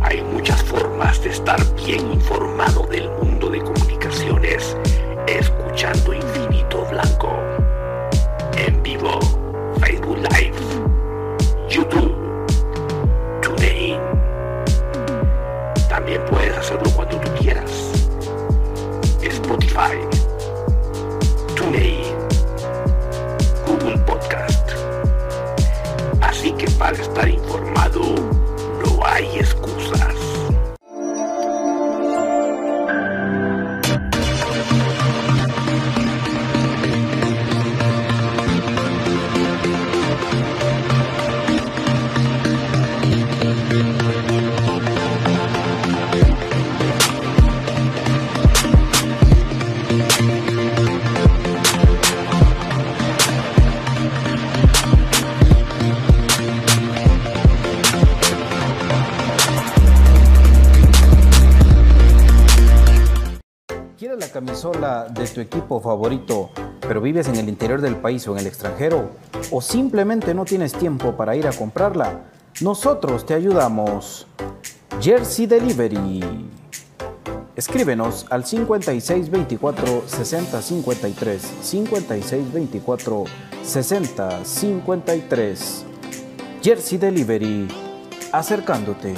Hay muchas formas de estar bien informado del mundo ¿Quieres la camisola de tu equipo favorito, pero vives en el interior del país o en el extranjero? ¿O simplemente no tienes tiempo para ir a comprarla? Nosotros te ayudamos. Jersey Delivery. Escríbenos al 5624 6053 5624 6053 Jersey Delivery. Acercándote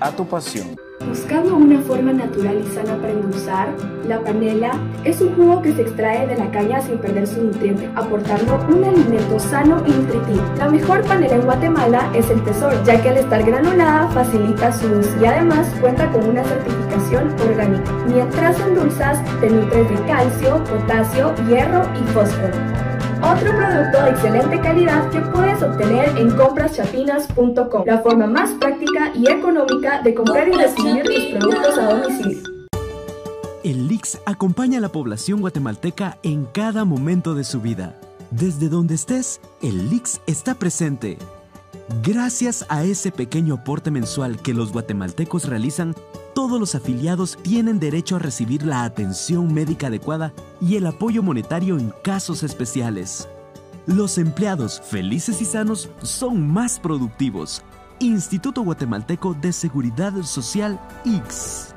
a tu pasión. Buscando una forma natural y sana para endulzar, la panela es un jugo que se extrae de la caña sin perder su nutriente, aportando un alimento sano y nutritivo. La mejor panela en Guatemala es el Tesoro, ya que al estar granulada facilita su uso y además cuenta con una certificación orgánica. Mientras endulzas, te nutres de calcio, potasio, hierro y fósforo. Otro producto de excelente calidad que puedes obtener en compraschapinas.com, la forma más práctica y económica de comprar y recibir tus productos a domicilio. El LIX acompaña a la población guatemalteca en cada momento de su vida. Desde donde estés, el LIX está presente. Gracias a ese pequeño aporte mensual que los guatemaltecos realizan, todos los afiliados tienen derecho a recibir la atención médica adecuada y el apoyo monetario en casos especiales. Los empleados felices y sanos son más productivos. Instituto Guatemalteco de Seguridad Social X.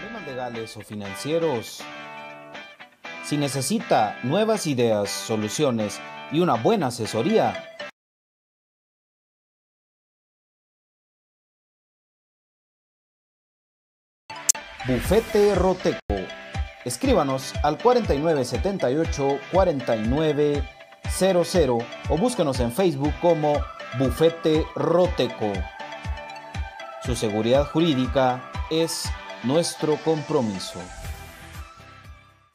Problemas legales o financieros. Si necesita nuevas ideas, soluciones y una buena asesoría, Bufete Roteco. Escríbanos al 4978-4900 o búsquenos en Facebook como Bufete Roteco. Su seguridad jurídica es nuestro compromiso.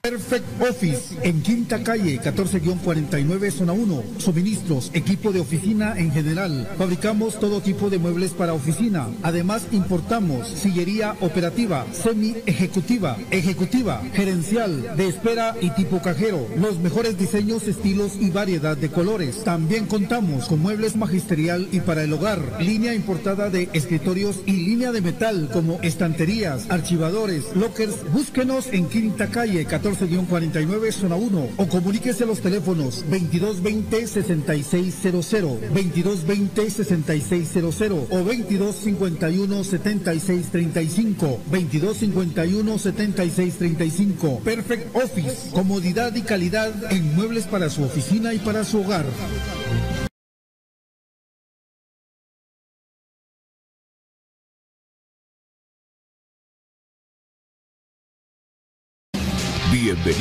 Perfect Office en Quinta Calle 14-49 Zona 1. Suministros, equipo de oficina en general. Fabricamos todo tipo de muebles para oficina. Además importamos sillería operativa, semi ejecutiva, ejecutiva, gerencial, de espera y tipo cajero. Los mejores diseños, estilos y variedad de colores. También contamos con muebles magisterial y para el hogar. Línea importada de escritorios y línea de metal como estanterías, archivadores, lockers. Búsquenos en Quinta Calle 14 49 zona 1 o comuníquese a los teléfonos 2220-6600, 2220-6600 o 2251-7635, 2251-7635. Perfect Office, comodidad y calidad en muebles para su oficina y para su hogar.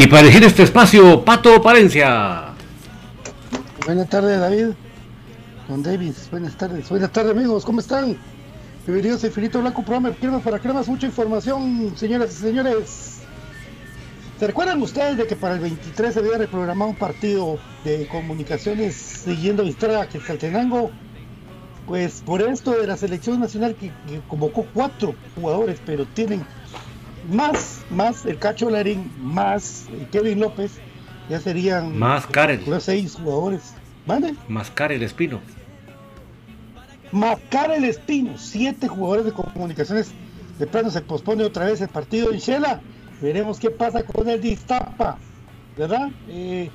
Y para elegir este espacio, Pato Palencia. Buenas tardes, David. Don Davis, buenas tardes. Buenas tardes, amigos. ¿Cómo están? Bienvenidos a Infinito Blanco, programa de Cremas para Cremas. Mucha información, señoras y señores. ¿Se recuerdan ustedes de que para el 23 se había reprogramado un partido de comunicaciones siguiendo a Quetzaltenango? Pues por esto de la selección nacional que, que convocó cuatro jugadores, pero tienen más, más el Cacho Larín, más Kevin López, ya serían Más Karen. seis jugadores. ¿Vale? Más el Espino. Macar el Espino, siete jugadores de comunicaciones. De plano se pospone otra vez el partido en Shela. Veremos qué pasa con el Distapa, ¿verdad? Eh,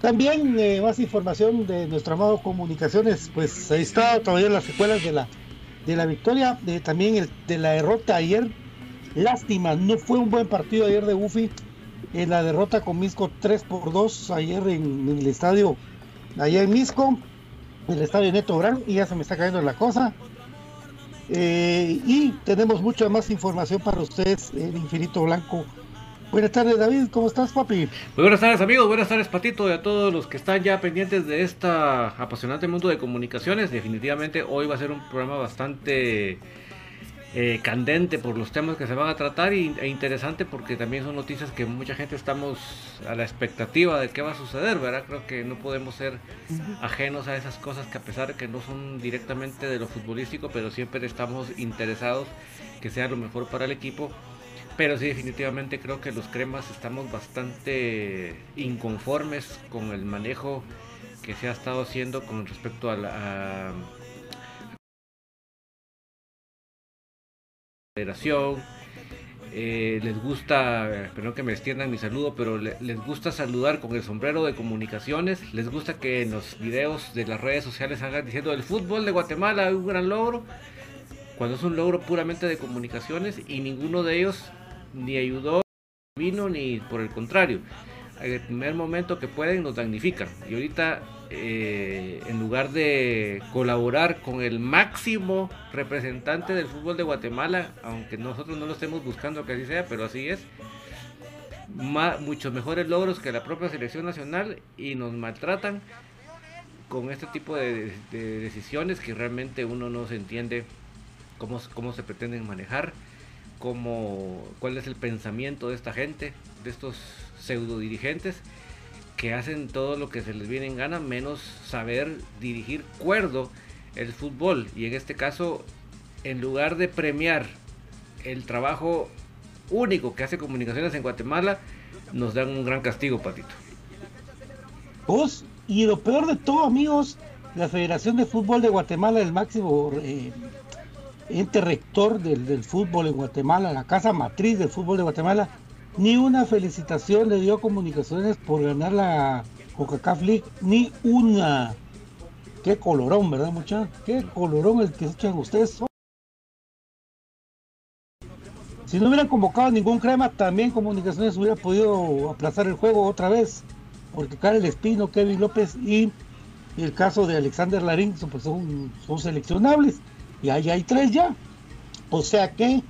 también eh, más información de nuestro amado Comunicaciones, pues ahí está todavía las secuelas de la de la victoria, de, también el, de la derrota ayer. Lástima, no fue un buen partido ayer de Buffy en la derrota con Misco 3 por 2 ayer en, en el estadio allá en Misco el estadio Neto Gran y ya se me está cayendo la cosa. Eh, y tenemos mucha más información para ustedes en Infinito Blanco. Buenas tardes David, ¿cómo estás papi? Muy buenas tardes amigos, buenas tardes Patito y a todos los que están ya pendientes de esta apasionante mundo de comunicaciones. Definitivamente hoy va a ser un programa bastante eh, candente por los temas que se van a tratar y, e interesante porque también son noticias que mucha gente estamos a la expectativa de qué va a suceder, ¿verdad? Creo que no podemos ser ajenos a esas cosas que a pesar de que no son directamente de lo futbolístico, pero siempre estamos interesados que sea lo mejor para el equipo. Pero sí, definitivamente creo que los cremas estamos bastante inconformes con el manejo que se ha estado haciendo con respecto a la, federación. Eh, les gusta, espero que me extiendan mi saludo, pero les gusta saludar con el sombrero de comunicaciones. Les gusta que en los videos de las redes sociales hagan diciendo el fútbol de Guatemala es un gran logro, cuando es un logro puramente de comunicaciones y ninguno de ellos ni ayudó, vino ni por el contrario. En el primer momento que pueden nos damnifican. Y ahorita eh, en lugar de colaborar con el máximo representante del fútbol de Guatemala, aunque nosotros no lo estemos buscando que así sea, pero así es, muchos mejores logros que la propia selección nacional y nos maltratan con este tipo de, decisiones que realmente uno no se entiende cómo, cómo se pretenden manejar, cómo, cuál es el pensamiento de esta gente, de estos pseudo dirigentes que hacen todo lo que se les viene en gana, menos saber dirigir cuerdo el fútbol. Y en este caso, en lugar de premiar el trabajo único que hace comunicaciones en Guatemala, nos dan un gran castigo, Patito. Vos, y lo peor de todo, amigos, la Federación de Fútbol de Guatemala, el máximo eh, ente rector del, del, fútbol en Guatemala, la casa matriz del fútbol de Guatemala, ni una felicitación le dio Comunicaciones por ganar la Coca-Cola League, ni una. Qué colorón, ¿verdad, muchachos? Qué colorón el que echan ustedes. Si no hubieran convocado ningún crema, también Comunicaciones hubiera podido aplazar el juego otra vez. Porque Karel Espino, Kevin López y el caso de Alexander Larín pues son, son seleccionables. Y ahí hay tres ya. O sea que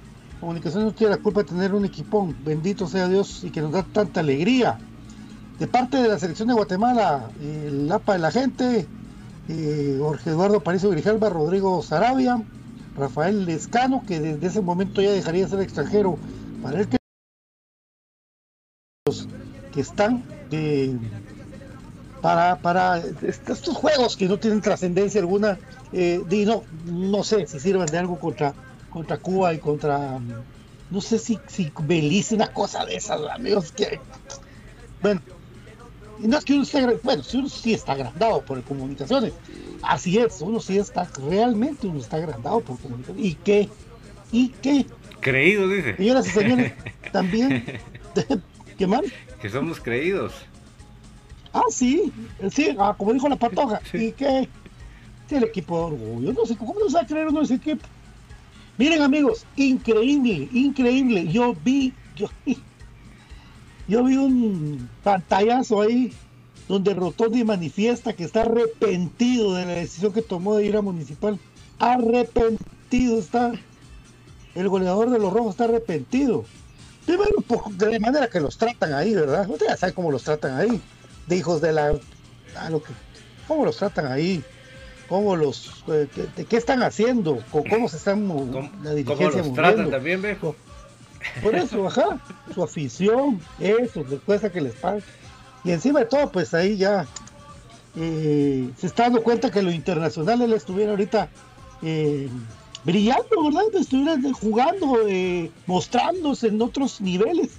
Comunicación no tiene la culpa de tener un equipón, bendito sea Dios, y que nos da tanta alegría. De parte de la selección de Guatemala, el APA de la gente, eh, Jorge Eduardo Paricio Grijalba, Rodrigo Sarabia, Rafael Lescano, que desde ese momento ya dejaría de ser extranjero, para el que están eh, para, para estos juegos que no tienen trascendencia alguna, eh, no sé si sirvan de algo contra contra Cuba y contra no sé si, si Belice, una cosa de esas, amigos, que bueno, y no es que uno esté, bueno, si uno sí está agrandado por comunicaciones, así es, uno sí está, realmente uno está agrandado por comunicaciones, y qué, y qué, creído dice, señoras y señores, también, ¿qué mal? Que somos creídos. Ah, sí, sí, ah, como dijo la patoja, y qué, el equipo de orgullo, no sé, ¿cómo no se va a creer uno ese equipo? Miren amigos, increíble, increíble. Yo vi, yo, vi un pantallazo ahí donde Rotondi manifiesta que está arrepentido de la decisión que tomó de ir a Municipal. Arrepentido está. El goleador de los rojos está arrepentido. Primero, por, de la manera que los tratan ahí, ¿verdad? Usted ya sabe cómo los tratan ahí. De hijos de la. A lo que, ¿Cómo los tratan ahí? ¿Cómo los. eh, qué, están haciendo? ¿Cómo, cómo se están. mo- ¿Cómo, la cómo dirigencia los tratan también, ve? Por eso, ajá, su afición, eso, les cuesta que les paguen. Y encima de todo, pues ahí ya eh, se está dando cuenta que lo internacional él estuviera ahorita eh, brillando, ¿verdad? Estuviera jugando, mostrándose en otros niveles,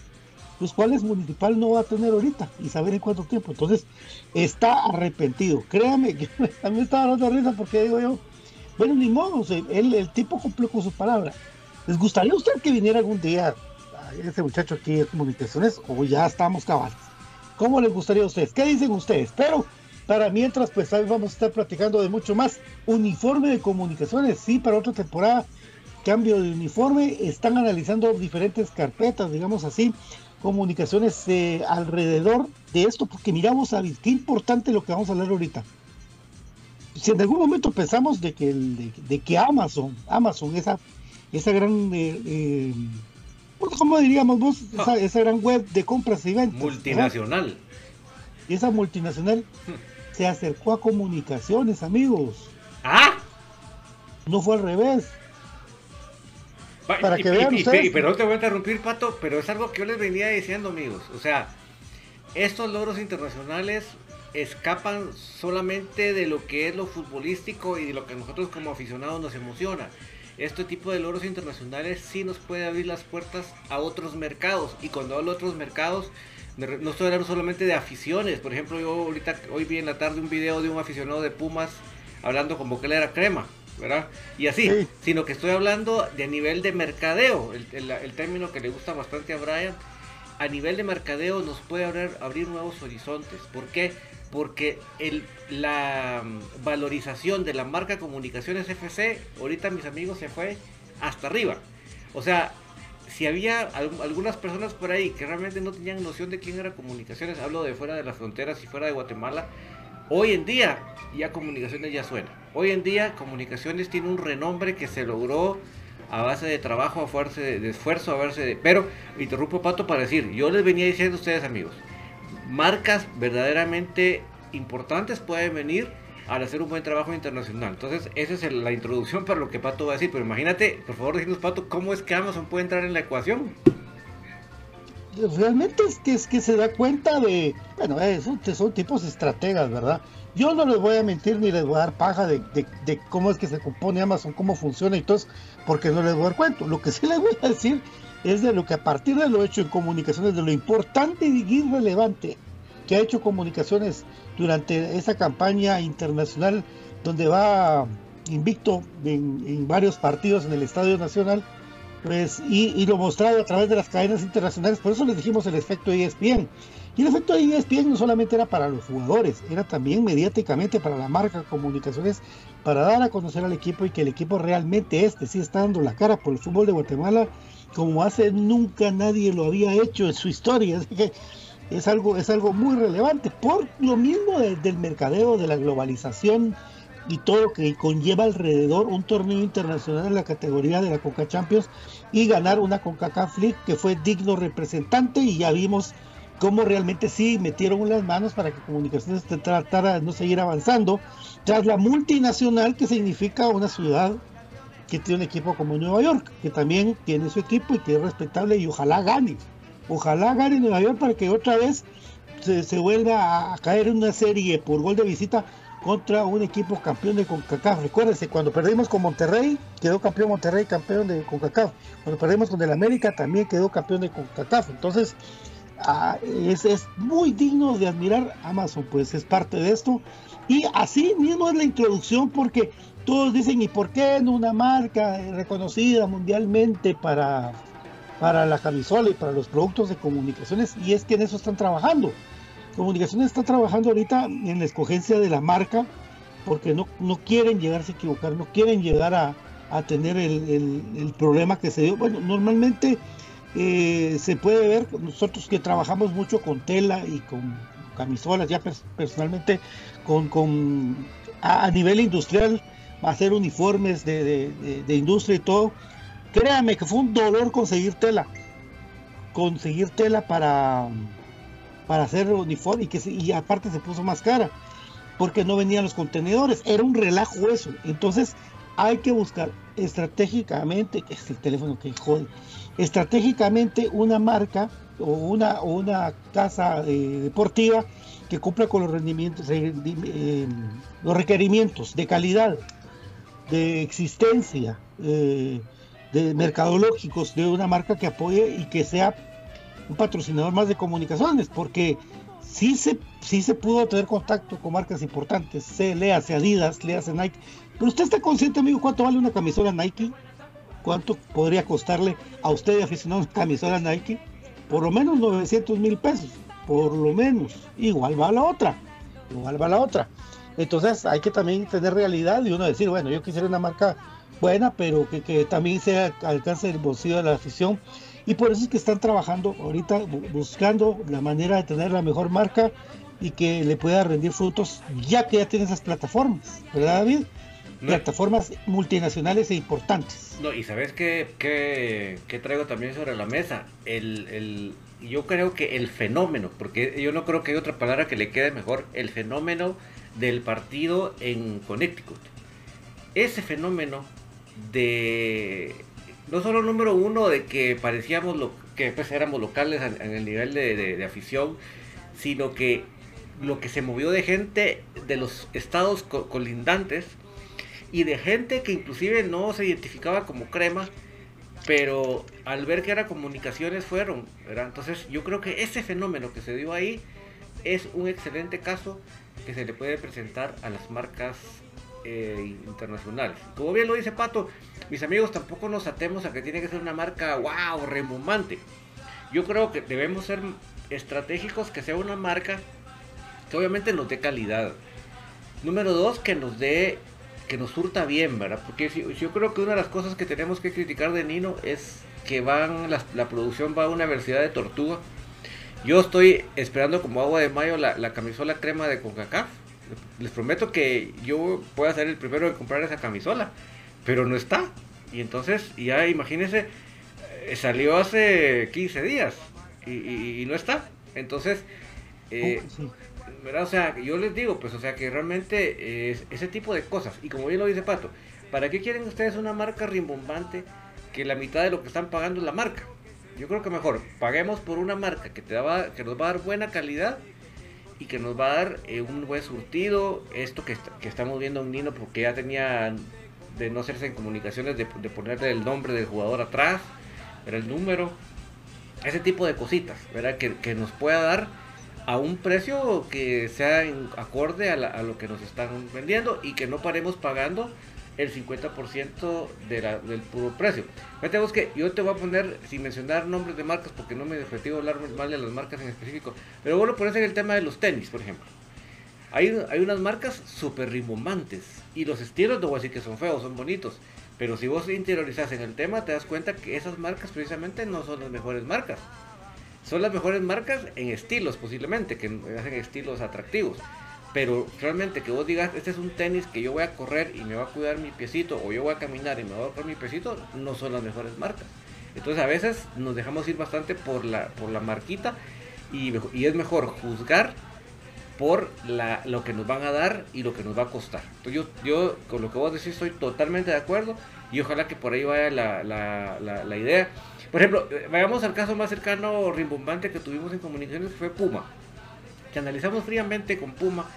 los cuales Municipal no va a tener ahorita y saber en cuánto tiempo. Entonces, está arrepentido. Créame que a mí me estaba dando risa porque digo yo, bueno, ni modo, él, el tipo cumplió con su palabra. ¿Les gustaría a usted que viniera algún día a ese muchacho aquí de comunicaciones o ya estamos cabales? ¿Cómo les gustaría a ustedes? ¿Qué dicen ustedes? Pero para mientras, pues ahí vamos a estar platicando de mucho más. Uniforme de comunicaciones, sí, para otra temporada, cambio de uniforme. Están analizando diferentes carpetas, digamos así, comunicaciones eh, alrededor de esto, porque miramos a qué importante lo que vamos a hablar ahorita. Si en algún momento pensamos de que, de, de que Amazon, Amazon, esa, esa gran, eh, eh, pues, ¿cómo diríamos vos? Esa, esa gran web de compras y ventas. Multinacional. Esa multinacional se acercó a comunicaciones, amigos. ¡Ah! No fue al revés. Para y- que vean y- ustedes. y- te voy a interrumpir, Pato, pero es algo que yo les venía diciendo, amigos. O sea, estos logros internacionales escapan solamente de lo que es lo futbolístico y de lo que a nosotros como aficionados nos emociona. Este tipo de logros internacionales sí nos puede abrir las puertas a otros mercados. Y cuando hablo de otros mercados, no estoy hablando solamente de aficiones. Por ejemplo, yo ahorita, hoy vi en la tarde un video de un aficionado de Pumas hablando como que él era crema, ¿verdad? Y así, Sí. sino que estoy hablando de nivel de mercadeo, el, el- el término que le gusta bastante a Brian. A nivel de mercadeo nos puede abrir, abrir nuevos horizontes. ¿Por qué? Porque el, la mm, valorización de la marca Comunicaciones FC, ahorita mis amigos se fue hasta arriba. O sea, si había al- algunas personas por ahí que realmente no tenían noción de quién era Comunicaciones, hablo de fuera de las fronteras y fuera de Guatemala, hoy en día ya Comunicaciones ya suena. Hoy en día Comunicaciones tiene un renombre que se logró a base de trabajo, a fuerza de, esfuerzo, a base de... Pero, interrumpo Pato para decir, yo les venía diciendo a ustedes amigos, marcas verdaderamente importantes pueden venir al hacer un buen trabajo internacional. Entonces, esa es la introducción para lo que Pato va a decir. Pero imagínate, por favor, dinos Pato, ¿cómo es que Amazon puede entrar en la ecuación? Realmente es que, es que se da cuenta de, bueno, eh, son, tipos estrategas, ¿verdad? Yo no les voy a mentir ni les voy a dar paja de, de- cómo es que se compone Amazon, cómo funciona y todo, porque no les voy a dar cuento. Lo que sí les voy a decir es de lo que a partir de lo hecho en comunicaciones, de lo importante y relevante que ha hecho comunicaciones durante esa campaña internacional donde va invicto en, en varios partidos en el Estadio Nacional, pues, y, lo mostrado a través de las cadenas internacionales, por eso les dijimos el efecto ESPN. Y el efecto ESPN no solamente era para los jugadores, era también mediáticamente para la marca Comunicaciones, para dar a conocer al equipo y que el equipo realmente este sí está dando la cara por el fútbol de Guatemala como hace nunca nadie lo había hecho en su historia. Así que es algo, es algo muy relevante por lo mismo de- del mercadeo, de la globalización y todo lo que conlleva alrededor un torneo internacional en la categoría de la Coca Champions y ganar una CONCACAF League que fue digno representante y ya vimos cómo realmente sí metieron las manos para que Comunicaciones tratara de no seguir avanzando tras la multinacional que significa una ciudad que tiene un equipo como Nueva York, que también tiene su equipo y que es respetable y ojalá gane. Ojalá gane Nueva York para que otra vez se vuelva a caer en una serie por gol de visita contra un equipo campeón de CONCACAF. Recuérdense, cuando perdimos con Monterrey, quedó campeón Monterrey, campeón de CONCACAF. Cuando perdimos con el América, también quedó campeón de CONCACAF. Entonces, ah, es, es muy digno de admirar. Amazon, pues es parte de esto. Y así mismo es la introducción, porque todos dicen, ¿y por qué no una marca reconocida mundialmente para, para la camisola y para los productos de comunicaciones? Y es que en eso están trabajando. Comunicaciones está trabajando ahorita en la escogencia de la marca porque no, no quieren llegarse a equivocar, no quieren llegar a, a tener el, el- problema que se dio. Bueno, normalmente eh, se puede ver, nosotros que trabajamos mucho con tela y con camisolas, ya pers- personalmente con, con a, nivel industrial, hacer uniformes de- de- de industria y todo, créame que fue un dolor conseguir tela conseguir tela para, para hacer uniforme y, que y aparte se puso más cara porque no venían los contenedores. Era un relajo eso. Entonces hay que buscar estratégicamente, es el teléfono que jode, estratégicamente una marca o una, una casa eh, deportiva que cumpla con los rendimientos, eh, eh, los requerimientos de calidad, de existencia, de mercadológicos de una marca que apoye y que sea un patrocinador más de comunicaciones, porque sí se, sí se pudo tener contacto con marcas importantes, se le hace Adidas, le hace Nike, pero usted está consciente, amigo, cuánto vale una camisola Nike, cuánto podría costarle a usted aficionado una camisola Nike, por lo menos 900 mil pesos, por lo menos, igual va la otra, igual va la otra. Entonces hay que también tener realidad y uno decir, bueno, yo quisiera una marca buena, pero que, que también sea alcance del bolsillo de la afición y por eso es que están trabajando ahorita buscando la manera de tener la mejor marca y que le pueda rendir frutos ya que ya tiene esas plataformas, ¿verdad David? Plataformas multinacionales e importantes. No, y sabes qué, qué, traigo también sobre la mesa. El, el, yo creo que el fenómeno, porque yo no creo que hay otra palabra que le quede mejor, el fenómeno del partido en Connecticut. Ese fenómeno de no solo número uno de que parecíamos lo que pues éramos locales en, el nivel de, afición, sino que lo que se movió de gente de los estados colindantes y de gente que inclusive no se identificaba como crema, pero al ver que eran comunicaciones fueron, Entonces yo creo que ese fenómeno que se dio ahí es un excelente caso que se le puede presentar a las marcas eh, internacionales. Como bien lo dice Pato, mis amigos, tampoco nos atemos a que tiene que ser una marca wow, remumbante. Yo creo que debemos ser estratégicos, que sea una marca que obviamente nos dé calidad. Número dos, que nos dé, que nos surta bien, ¿verdad? Porque yo creo que una de las cosas que tenemos que criticar de Nino es que van la, producción va a una velocidad de tortuga. Yo estoy esperando como agua de mayo la, la camisola crema de CONCACAF les prometo que yo pueda ser el primero en comprar esa camisola, pero no está. Y entonces, ya imagínense, eh, salió hace 15 días y, no está. Entonces, eh, o sea, yo les digo, pues, o sea, que realmente es ese tipo de cosas. Y como bien lo dice Pato, ¿para qué quieren ustedes una marca rimbombante que la mitad de lo que están pagando es la marca? Yo creo que mejor paguemos por una marca que, te va, que nos va a dar buena calidad y que nos va a dar eh, un buen surtido. Esto que, que, estamos viendo en Nino, porque ya tenía de no hacerse en comunicaciones, de, ponerle el nombre del jugador atrás, ver el número, ese tipo de cositas, ¿verdad? Que, nos pueda dar a un precio que sea acorde a, lo que nos están vendiendo y que no paremos pagando el 50% de la, del puro precio. Fíjate que yo te voy a poner, sin mencionar nombres de marcas, porque no me objetivo hablar mal de las marcas en específico, pero bueno, por eso en el tema de los tenis, por ejemplo. Hay, hay unas marcas súper rimbombantes y los estilos no voy a decir que son feos, son bonitos, pero si vos interiorizas en el tema te das cuenta que esas marcas precisamente no son las mejores marcas. Son las mejores marcas en estilos posiblemente, que hacen estilos atractivos. Pero realmente que vos digas, este es un tenis que yo voy a correr y me va a cuidar mi piecito, o yo voy a caminar y me va a cuidar mi piecito, no son las mejores marcas. Entonces a veces nos dejamos ir bastante por la, por la marquita y, y es mejor juzgar por la, lo que nos van a dar y lo que nos va a costar. Entonces yo, yo con lo que vos decís estoy totalmente de acuerdo y ojalá que por ahí vaya la, la, la, idea. Por ejemplo, eh, vayamos al caso más cercano rimbombante que tuvimos en comunicaciones, que fue Puma. Que analizamos fríamente con Puma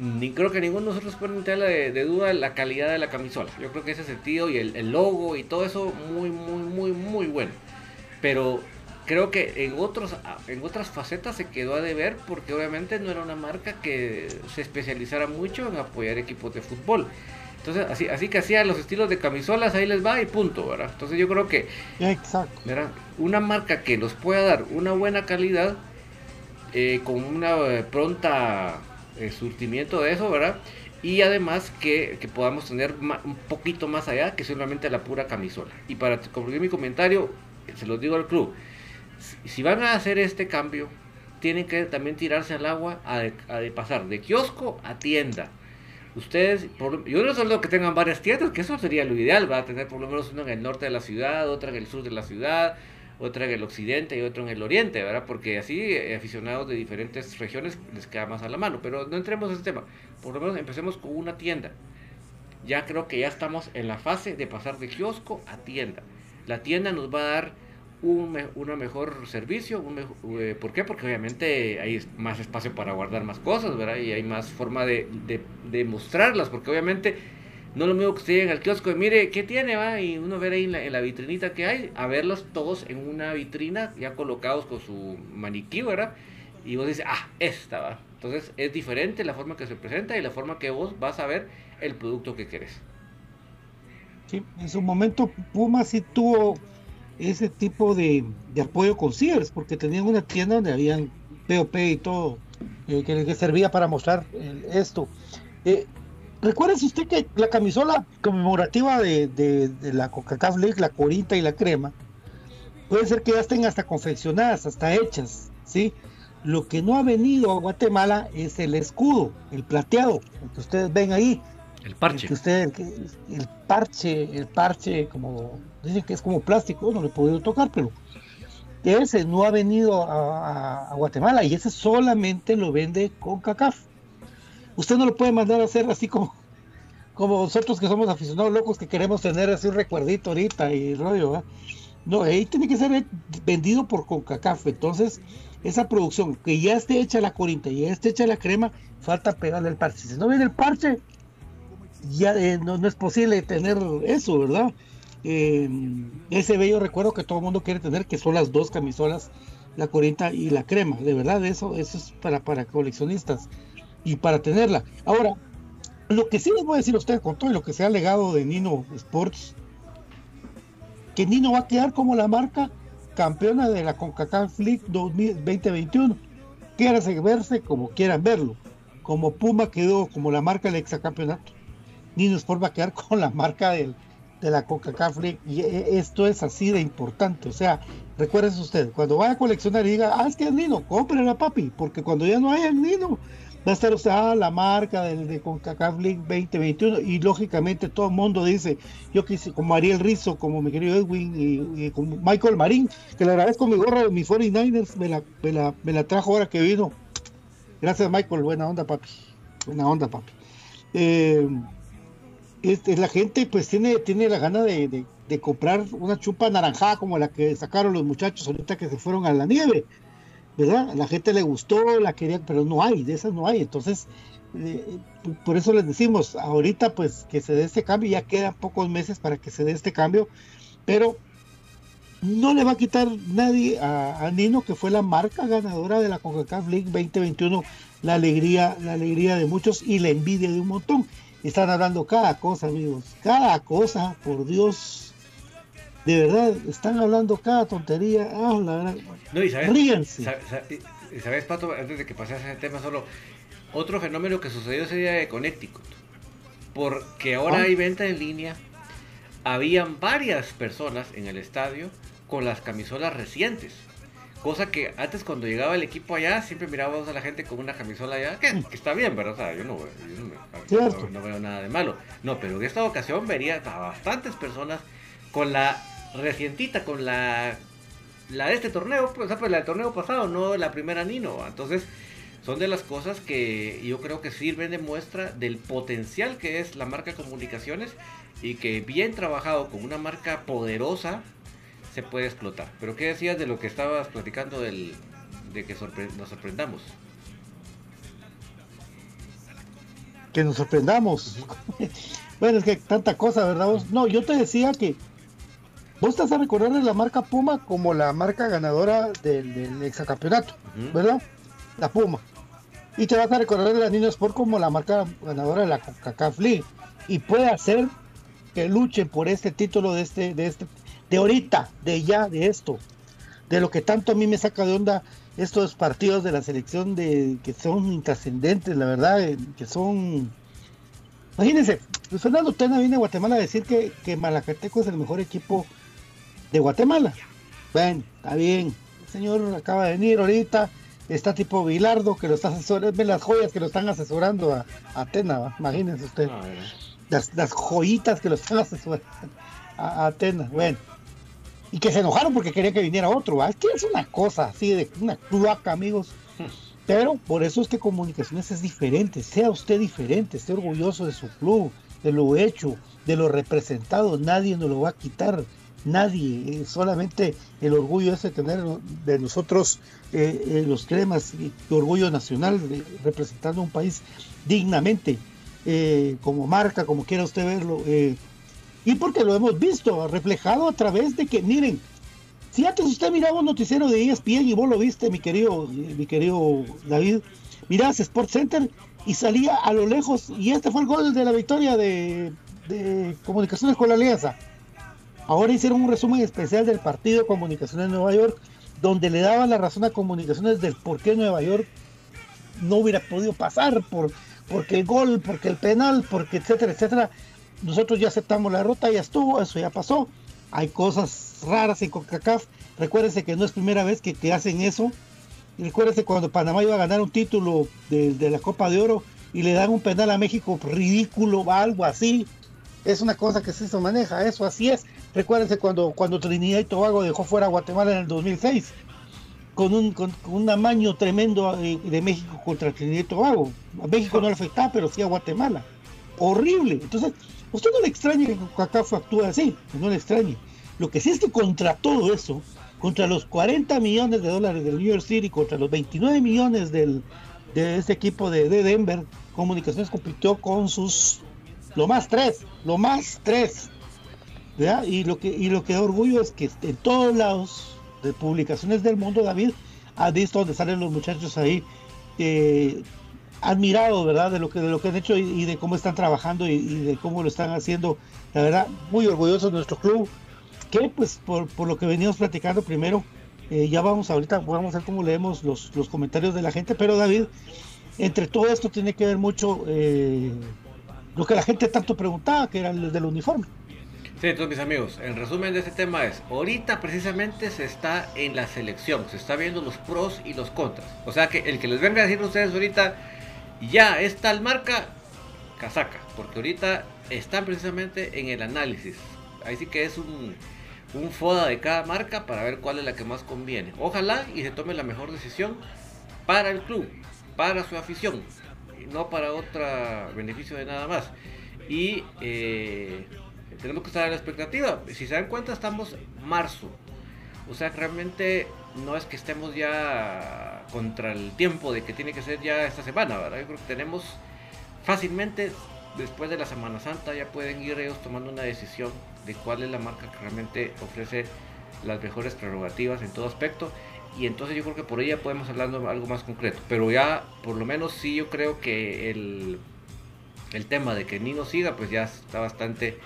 ni creo que ninguno de nosotros pone en tela de, duda la calidad de la camisola. Yo creo que ese sentido y el, logo y todo eso muy, muy, muy, muy bueno. Pero creo que en, otros, en otras facetas se quedó a deber porque obviamente no era una marca que se especializara mucho en apoyar equipos de fútbol. Entonces, así, así que hacía los estilos de camisolas, ahí les va y punto, ¿verdad? Entonces yo creo que Exacto. una marca que nos pueda dar una buena calidad eh, con una eh, pronta el surtimiento de eso, ¿verdad? Y además que, podamos tener un poquito más allá que solamente la pura camisola. Y para concluir mi comentario, se los digo al club, si, van a hacer este cambio, tienen que también tirarse al agua a de, pasar de kiosco a tienda. Ustedes, yo no solo que tengan varias tiendas, que eso sería lo ideal, va a tener por lo menos una en el norte de la ciudad, otra en el sur de la ciudad, otra en el occidente y otro en el oriente, ¿verdad? Porque así eh, aficionados de diferentes regiones les queda más a la mano. Pero no entremos en ese tema. Por lo menos empecemos con una tienda. Ya creo que ya estamos en la fase de pasar de kiosco a tienda. La tienda nos va a dar un me mejor servicio. Un eh, ¿Por qué? Porque obviamente hay más espacio para guardar más cosas, ¿verdad? Y hay más forma de, de, mostrarlas, porque obviamente no es lo mismo que usted en el kiosco y mire, ¿qué tiene? Va? Y uno ver ahí en la, vitrinita que hay, a verlos todos en una vitrina, ya colocados con su maniquí, ¿verdad? Y vos dices, ah, esta va. Entonces es diferente la forma que se presenta y la forma que vos vas a ver el producto que querés. Sí, en su momento Puma sí tuvo ese tipo de, apoyo con Sears, porque tenían una tienda donde habían POP y todo, eh, que, servía para mostrar esto. Eh, Recuérdese usted que la camisola conmemorativa de, la Coca-Cola League, la corita y la crema, puede ser que ya estén hasta confeccionadas, hasta hechas, ¿sí? Lo que no ha venido a Guatemala es el escudo, el plateado, el que ustedes ven ahí. El parche. El, el parche, el parche, como dicen que es como plástico, no lo he podido tocar, pero ese no ha venido a, Guatemala y ese solamente lo vende con CACAF. Usted no lo puede mandar a hacer así como, como nosotros que somos aficionados locos que queremos tener así un recuerdito ahorita y rollo. No, ahí tiene que ser vendido por CONCACAF. Entonces, esa producción que ya esté hecha la corinta y ya esté hecha la crema, falta pegarle el parche. Si no viene el parche, ya eh, no, es posible tener eso, ¿verdad? Eh, ese bello recuerdo que todo el mundo quiere tener, que son las dos camisolas, la corinta y la crema. De verdad, eso, eso es para, para coleccionistas y para tenerla. Ahora, lo que sí les voy a decir a ustedes con todo lo que se ha legado de Nino Sports, que Nino va a quedar como la marca campeona de la CONCACAF League 2021. Quieran verse como quieran verlo. Como Puma quedó como la marca del exacampeonato. Sport va a quedar con la marca del, de la CONCACAF League. Y e, esto es así de importante. O sea, recuerden ustedes, cuando vaya a coleccionar y diga, ah, es que es Nino, cómprenla papi, porque cuando ya no haya Nino, va a estar usada la marca de, de CONCACAF League 2021 y lógicamente todo el mundo dice, yo quise, como Ariel Rizzo, como mi querido Edwin y, como Michael Marín, que le agradezco mi gorra de mi 49ers, me la, me la, me la trajo ahora que vino. Gracias Michael, buena onda papi, buena onda papi. Eh, este, la gente pues tiene, tiene la gana de, de comprar una chupa naranjada como la que sacaron los muchachos ahorita que se fueron a la nieve ¿verdad? A la gente le gustó, la quería, pero no hay, de esas no hay. Entonces, eh, por eso les decimos, ahorita pues que se dé este cambio, ya quedan pocos meses para que se dé este cambio, pero no le va a quitar nadie a, Nino, que fue la marca ganadora de la CONCACAF League 2021, la alegría, la alegría de muchos y la envidia de un montón. Están hablando cada cosa, amigos, cada cosa, por Dios, de verdad, están hablando cada tontería. Ah, la verdad. No, y sabes, sabes, Pato, antes de que pases ese tema, solo otro fenómeno que sucedió ese día de Connecticut. Porque ahora ah. hay venta en línea. Habían varias personas en el estadio con las camisolas recientes. Cosa que antes cuando llegaba el equipo allá, siempre mirábamos a la gente con una camisola allá, que, está bien, ¿verdad? O sea, yo, no, no, veo nada de malo. No, pero en esta ocasión vería a bastantes personas con la recientita con la la de este torneo, pues, pues, la del torneo pasado, no la primera Nino. Entonces, son de las cosas que yo creo que sirven de muestra del potencial que es la marca Comunicaciones y que bien trabajado con una marca poderosa se puede explotar. Pero ¿qué decías de lo que estabas platicando del, de que nos sorprendamos? Que nos sorprendamos. bueno, es que tanta cosa, ¿verdad? No, yo te decía que vos estás a recordarle la marca Puma como la marca ganadora del, exacampeonato, ¿verdad? La Puma. Y te vas a recordar de la Nino Sport como la marca ganadora de la League. Y puede hacer que luchen por este título de este, de este, de ahorita, de ya, de esto. De lo que tanto a mí me saca de onda estos partidos de la selección de que son intrascendentes, la verdad, eh, que son Imagínense, Fernando Tena viene a Guatemala a decir que, que Malacateco es el mejor equipo de Guatemala. Bueno, está bien. El señor acaba de venir ahorita. Está tipo Bilardo que lo está asesorando. Ven las joyas que lo están asesorando a, Atena, imagínense usted. Ah, las, joyitas que lo están asesorando a, Atena. Bueno. Y que se enojaron porque querían que viniera otro. ¿va? Es que es una cosa así de una cloaca, amigos. Pero por eso es que comunicaciones es diferente. Sea usted diferente, esté orgulloso de su club, de lo hecho, de lo representado. Nadie nos lo va a quitar. Nadie. Eh, solamente el orgullo ese de tener de nosotros eh, eh, los cremas, y orgullo nacional, representando un país dignamente, como marca, como quiera usted verlo. Y porque lo hemos visto reflejado a través de que, miren, si antes usted miraba un noticiero de ESPN y vos lo viste, mi querido, mi querido David, mirabas Sport Center y salía a lo lejos, y este fue el gol de la victoria de, de Comunicaciones con la Alianza. Ahora hicieron un resumen especial del partido de Comunicaciones de Nueva York, donde le daban la razón a Comunicaciones del por qué Nueva York no hubiera podido pasar, por, porque el gol, porque el penal, porque etcétera, etcétera. Nosotros ya aceptamos la derrota, ya estuvo, eso ya pasó. Hay cosas raras en CONCACAF. Recuérdense que no es primera vez que, que hacen eso. Y recuérdense cuando Panamá iba a ganar un título de, la Copa de Oro y le dan un penal a México ridículo, algo así. Es una cosa que sí se maneja, eso así es. Recuérdense cuando, cuando Trinidad y Tobago dejó fuera a Guatemala en el 2006 con un, con un amaño tremendo eh, de México contra Trinidad y Tobago. A México no le afectaba, pero sí a Guatemala. Horrible. Entonces, usted no le extraña que CACAF actúe así, no le extrañe. Lo que sí es que contra todo eso, contra los 40 millones de dólares del New York City, contra los 29 millones del, de este equipo de, de Denver, Comunicaciones compitió con sus lo más tres, lo más tres. ¿verdad? Y lo que y lo que da orgullo es que en todos lados de publicaciones del mundo, David, ha visto donde salen los muchachos ahí, eh, admirado, ¿verdad? De lo que de lo que han hecho y, de cómo están trabajando y, de cómo lo están haciendo. La verdad, muy orgulloso de nuestro club. Que pues por, por lo que venimos platicando primero, eh, ya vamos ahorita, vamos a ver cómo leemos los, los comentarios de la gente, pero David, entre todo esto tiene que ver mucho eh, lo que la gente tanto preguntaba, que era el del uniforme. Sí, entonces mis amigos, el resumen de este tema es, ahorita precisamente se está en la selección, se está viendo los pros y los contras. O sea que el que les venga a decir a ustedes ahorita, ya es tal marca, casaca, porque ahorita están precisamente en el análisis. Ahí sí que es un, un foda de cada marca para ver cuál es la que más conviene. Ojalá y se tome la mejor decisión para el club, para su afición, y no para otro beneficio de nada más. Y eh, tenemos que estar a la expectativa. Si se dan cuenta, estamos marzo. O sea, realmente no es que estemos ya contra el tiempo de que tiene que ser ya esta semana, ¿verdad? Yo creo que tenemos fácilmente, después de la Semana Santa, ya pueden ir ellos tomando una decisión de cuál es la marca que realmente ofrece las mejores prerrogativas en todo aspecto. Y entonces yo creo que por ella podemos hablar de algo más concreto. Pero ya, por lo menos sí, yo creo que el, el tema de que Nino siga, pues ya está bastante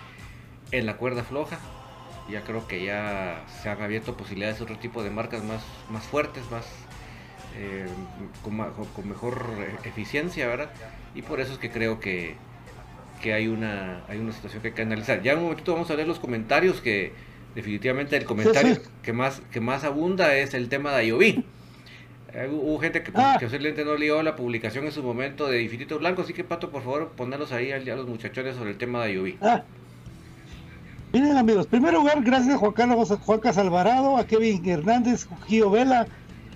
en la cuerda floja. Ya creo que ya se han abierto posibilidades de otro tipo de marcas más, más fuertes, más eh, con, mejor eficiencia, ¿verdad? Y por eso es que creo que, que hay, una, hay una situación que hay que analizar. Ya en un momentito vamos a ver los comentarios que definitivamente el comentario sí. que más que más abunda es el tema de Ayoví. Eh, hubo gente que, Ah. que posiblemente no leyó la publicación en su momento de Infinito Blanco, así que Pato, por favor, ponerlos ahí a, a los muchachones sobre el tema de Ayoví. Ah. Miren amigos, en primer lugar, gracias a Juan Carlos Juan Alvarado, a Kevin Hernández, Gio Vela,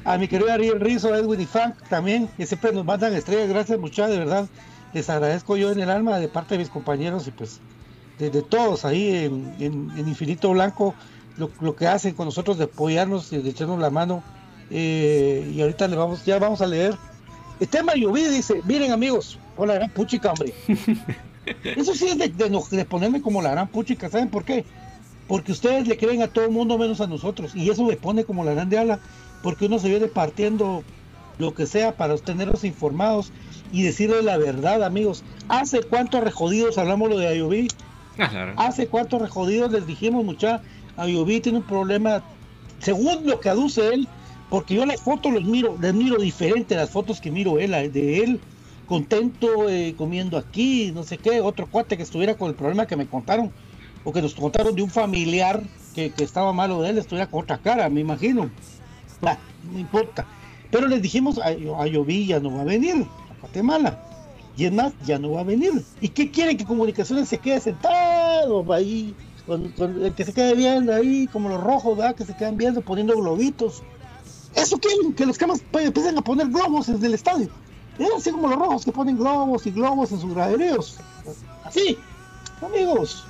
a mi querido Ariel Rizo, Edwin y Frank también, que siempre nos mandan estrellas, gracias muchachos, de verdad, les agradezco yo en el alma de parte de mis compañeros y pues de, de todos ahí en, en- en Infinito Blanco, lo, lo que hacen con nosotros de apoyarnos y de echarnos la mano. eh, y ahorita le vamos, ya vamos a leer. El tema dice, miren amigos, hola gran puchica hombre. Eso sí es de, de de ponerme como la gran puchica, ¿saben por qué? Porque ustedes le creen a todo el mundo menos a nosotros. Y eso me pone como la grande ala, porque uno se viene partiendo lo que sea para tenerlos informados y decirles la verdad, amigos. ¿Hace cuántos rejodidos hablamos lo de Ayubí? Ah, claro. ¿Hace cuántos rejodidos les dijimos, mucha? Ayubí tiene un problema, según lo que aduce él, porque yo las fotos los miro, les miro diferente las fotos que miro él, de él contento eh, comiendo aquí, no sé qué, otro cuate que estuviera con el problema que me contaron, o que nos contaron de un familiar que, que estaba malo de él, estuviera con otra cara, me imagino. No importa. Pero les dijimos, a, a ya no va a venir a Guatemala. Y es más, ya no va a venir. ¿Y qué quieren que Comunicaciones se quede sentado ahí? que se quede viendo ahí, como los rojos, ¿verdad? Que se quedan viendo poniendo globitos. Eso quieren, que los camas empiecen a poner globos desde el estadio. así como los rojos que ponen globos y globos en sus graderíos. Así, amigos,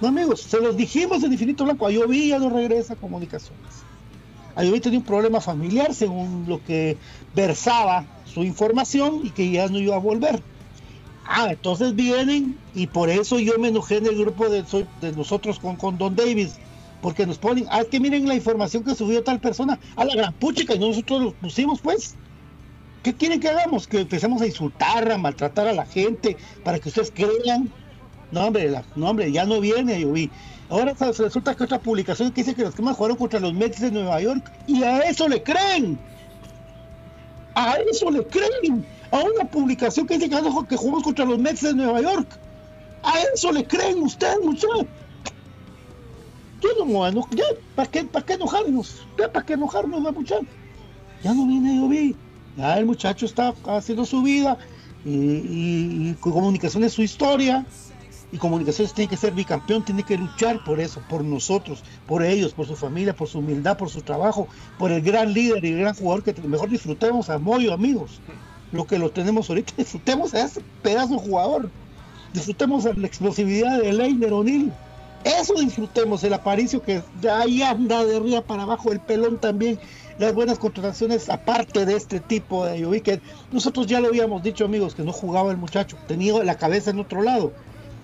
amigos, se los dijimos en Infinito Blanco, Ayoví ya no regresa a comunicaciones. Ayoví tenía un problema familiar según lo que versaba su información y que ya no iba a volver. Ah, entonces vienen y por eso yo me enojé en el grupo de, nosotros con, con Don Davis, porque nos ponen, ah, es que miren la información que subió tal persona, a la gran puchica, y nosotros lo pusimos pues. ¿Qué quieren que hagamos? Que empecemos a insultar, a maltratar a la gente, para que ustedes crean. No, hombre, no, hombre ya no viene, yo. Ahora resulta que otra publicación que dice que los que más jugaron contra los Mets de Nueva York, y a eso le creen. A eso le creen a una publicación que dice que jugamos contra los Mets de Nueva York. A eso le creen ustedes, muchachos. Yo no me ya, ¿para qué, ¿para qué enojarnos? ¿para qué enojarnos, muchachos? Ya no viene yo vi. Ya el muchacho está haciendo su vida y, y comunicación es su historia. Y comunicaciones tiene que ser bicampeón, tiene que luchar por eso, por nosotros, por ellos, por su familia, por su humildad, por su trabajo, por el gran líder y el gran jugador que mejor disfrutemos a Moyo, amigos lo que lo tenemos ahorita. Disfrutemos a ese pedazo jugador. Disfrutemos la explosividad de Leiner O'Neill. Eso disfrutemos, el Aparicio que de ahí anda de arriba para abajo, el pelón también, las buenas contrataciones, aparte de este tipo de que nosotros ya lo habíamos dicho, amigos, que no jugaba el muchacho, tenía la cabeza en otro lado.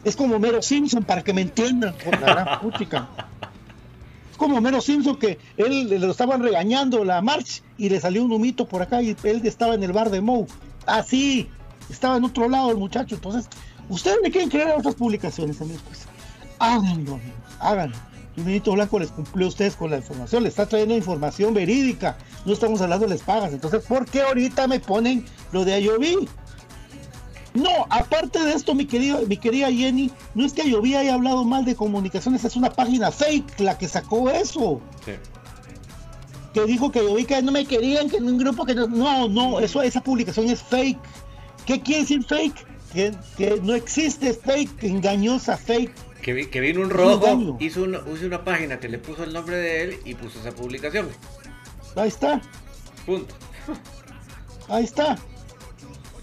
Es como Mero Simpson, para que me entiendan, con la gran como Mero Simpson que él le lo estaban regañando la March y le salió un humito por acá y él estaba en el bar de Moe. Así, estaba en otro lado el muchacho. Entonces, ustedes me quieren creer otras publicaciones, amigos. Pues háganlo, amigos, háganlo. Y Benito Blanco les cumplió a ustedes con la información, le está trayendo información verídica. No estamos hablando de les pagas. Entonces, ¿por qué ahorita me ponen lo de Ayoví? No, aparte de esto, mi querida, mi querida Jenny, no es que Ayoví haya hablado mal de comunicaciones, es una página fake la que sacó eso. Sí. Que dijo que Ayoví que no me querían, que en un grupo que no. No, no, eso, esa publicación es fake. ¿Qué quiere decir fake? Que, que no existe fake, engañosa, fake. Que, que vino un rojo, hizo una, hizo una página que le puso el nombre de él y puso esa publicación. Ahí está. Punto. Ahí está.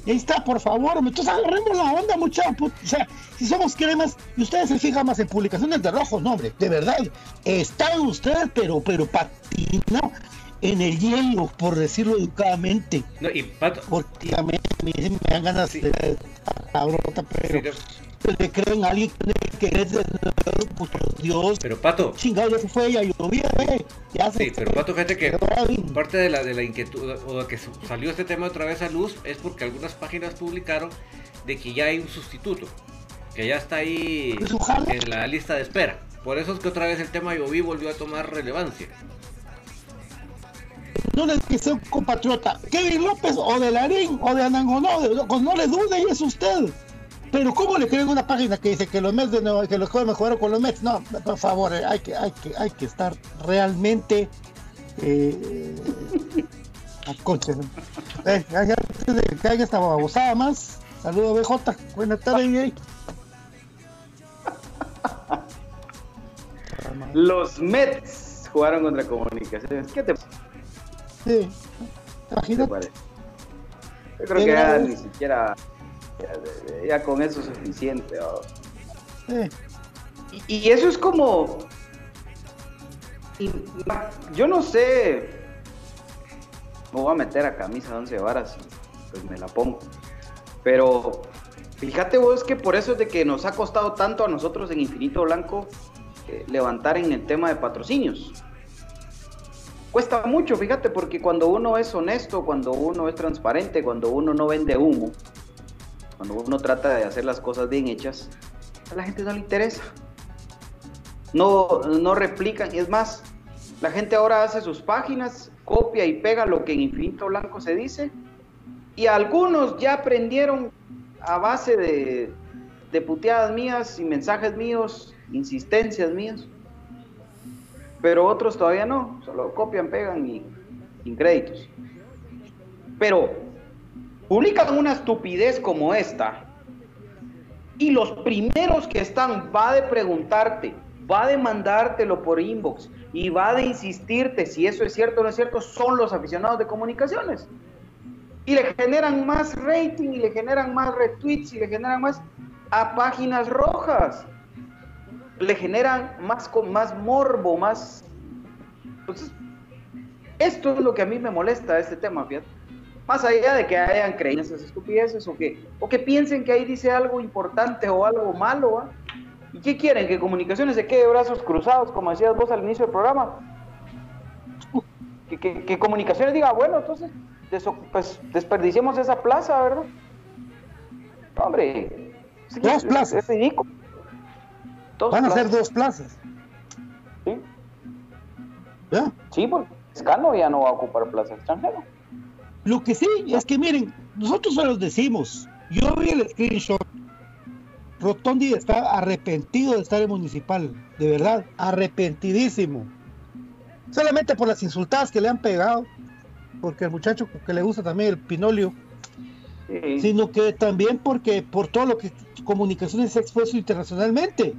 Ahí está, por favor, entonces agarremos la onda, muchachos. O sea, si somos cremas y ustedes se fijan más en publicaciones de rojo, no, hombre, de verdad, están ustedes, pero, pero patinados en el hielo, por decirlo educadamente. No, y Pato. Porque a mí, me dan ganas de cabrota, pero le creen a alguien que es de Dios. Pero Pato. Chingado, ya se fue, ya llovía, Ya se Sí, pero Pato, fíjate que parte de la, de la inquietud o de que salió este tema otra vez a luz es porque algunas páginas publicaron de que ya hay un sustituto, que ya está ahí en la lista de espera. Por eso es que otra vez el tema Yoví volvió a tomar relevancia. No le que sea un compatriota, Kevin López o de Larín o de Anangonó, no le dude, y es usted. Pero ¿cómo le creen una página que dice que los Mets de Nueva que los jóvenes jugaron con los Mets? No, por favor, eh, hay que, hay que, hay que estar realmente eh, a coche. Eh, que haya esta babosada más. Saludos BJ, buenas tardes, Los Mets jugaron contra Comunicaciones. ¿Qué te Sí, imagínate. Yo creo que ya ni siquiera ya, con eso es suficiente. Y, eso es como. yo no sé. Me voy a meter a camisa de 11 varas y pues me la pongo. Pero fíjate vos que por eso es de que nos ha costado tanto a nosotros en Infinito Blanco eh, levantar en el tema de patrocinios. Cuesta mucho, fíjate, porque cuando uno es honesto, cuando uno es transparente, cuando uno no vende humo, cuando uno trata de hacer las cosas bien hechas, a la gente no le interesa. No, no replican, es más, la gente ahora hace sus páginas, copia y pega lo que en Infinito Blanco se dice, y algunos ya aprendieron a base de, de puteadas mías y mensajes míos, insistencias mías, pero otros todavía no, solo copian, pegan y sin créditos. Pero publican una estupidez como esta y los primeros que están va de preguntarte va a demandártelo por inbox y va a insistirte si eso es cierto o no es cierto, son los aficionados de comunicaciones. Y le generan más rating y le generan más retweets y le generan más a páginas rojas. Le generan más, más morbo, más... Entonces, esto es lo que a mí me molesta de este tema, fíjate. Más allá de que hayan creído esas estupideces o que, o que piensen que ahí dice algo importante o algo malo, ¿ah? ¿Y qué quieren? ¿Que comunicaciones se quede de brazos cruzados, como decías vos al inicio del programa? Que, que, comunicaciones diga, bueno, entonces pues desperdiciemos esa plaza, ¿verdad? hombre, dos plazas. Es ridículo. Van a ser dos plazas. Sí. ¿Ya? Sí, porque Escano ya no va a ocupar plaza extranjera. Lo que sí es que miren, nosotros se los decimos. Yo vi el screenshot. Rotondi está arrepentido de estar en municipal, de verdad, arrepentidísimo. Solamente por las insultadas que le han pegado, porque el muchacho que le gusta también el Pinolio, sino que también porque por todo lo que comunicaciones se ha expuesto internacionalmente.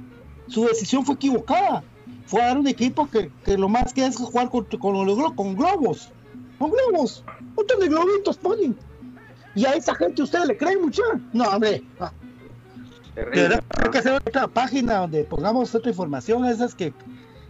Su decisión fue equivocada. Fue a dar un equipo que, lo más que es jugar con, con, con globos. Con globos. Un de globitos ponen. Y a esa gente ustedes le creen mucho. No, hombre. hay que hacer otra página donde pongamos otra información esas que.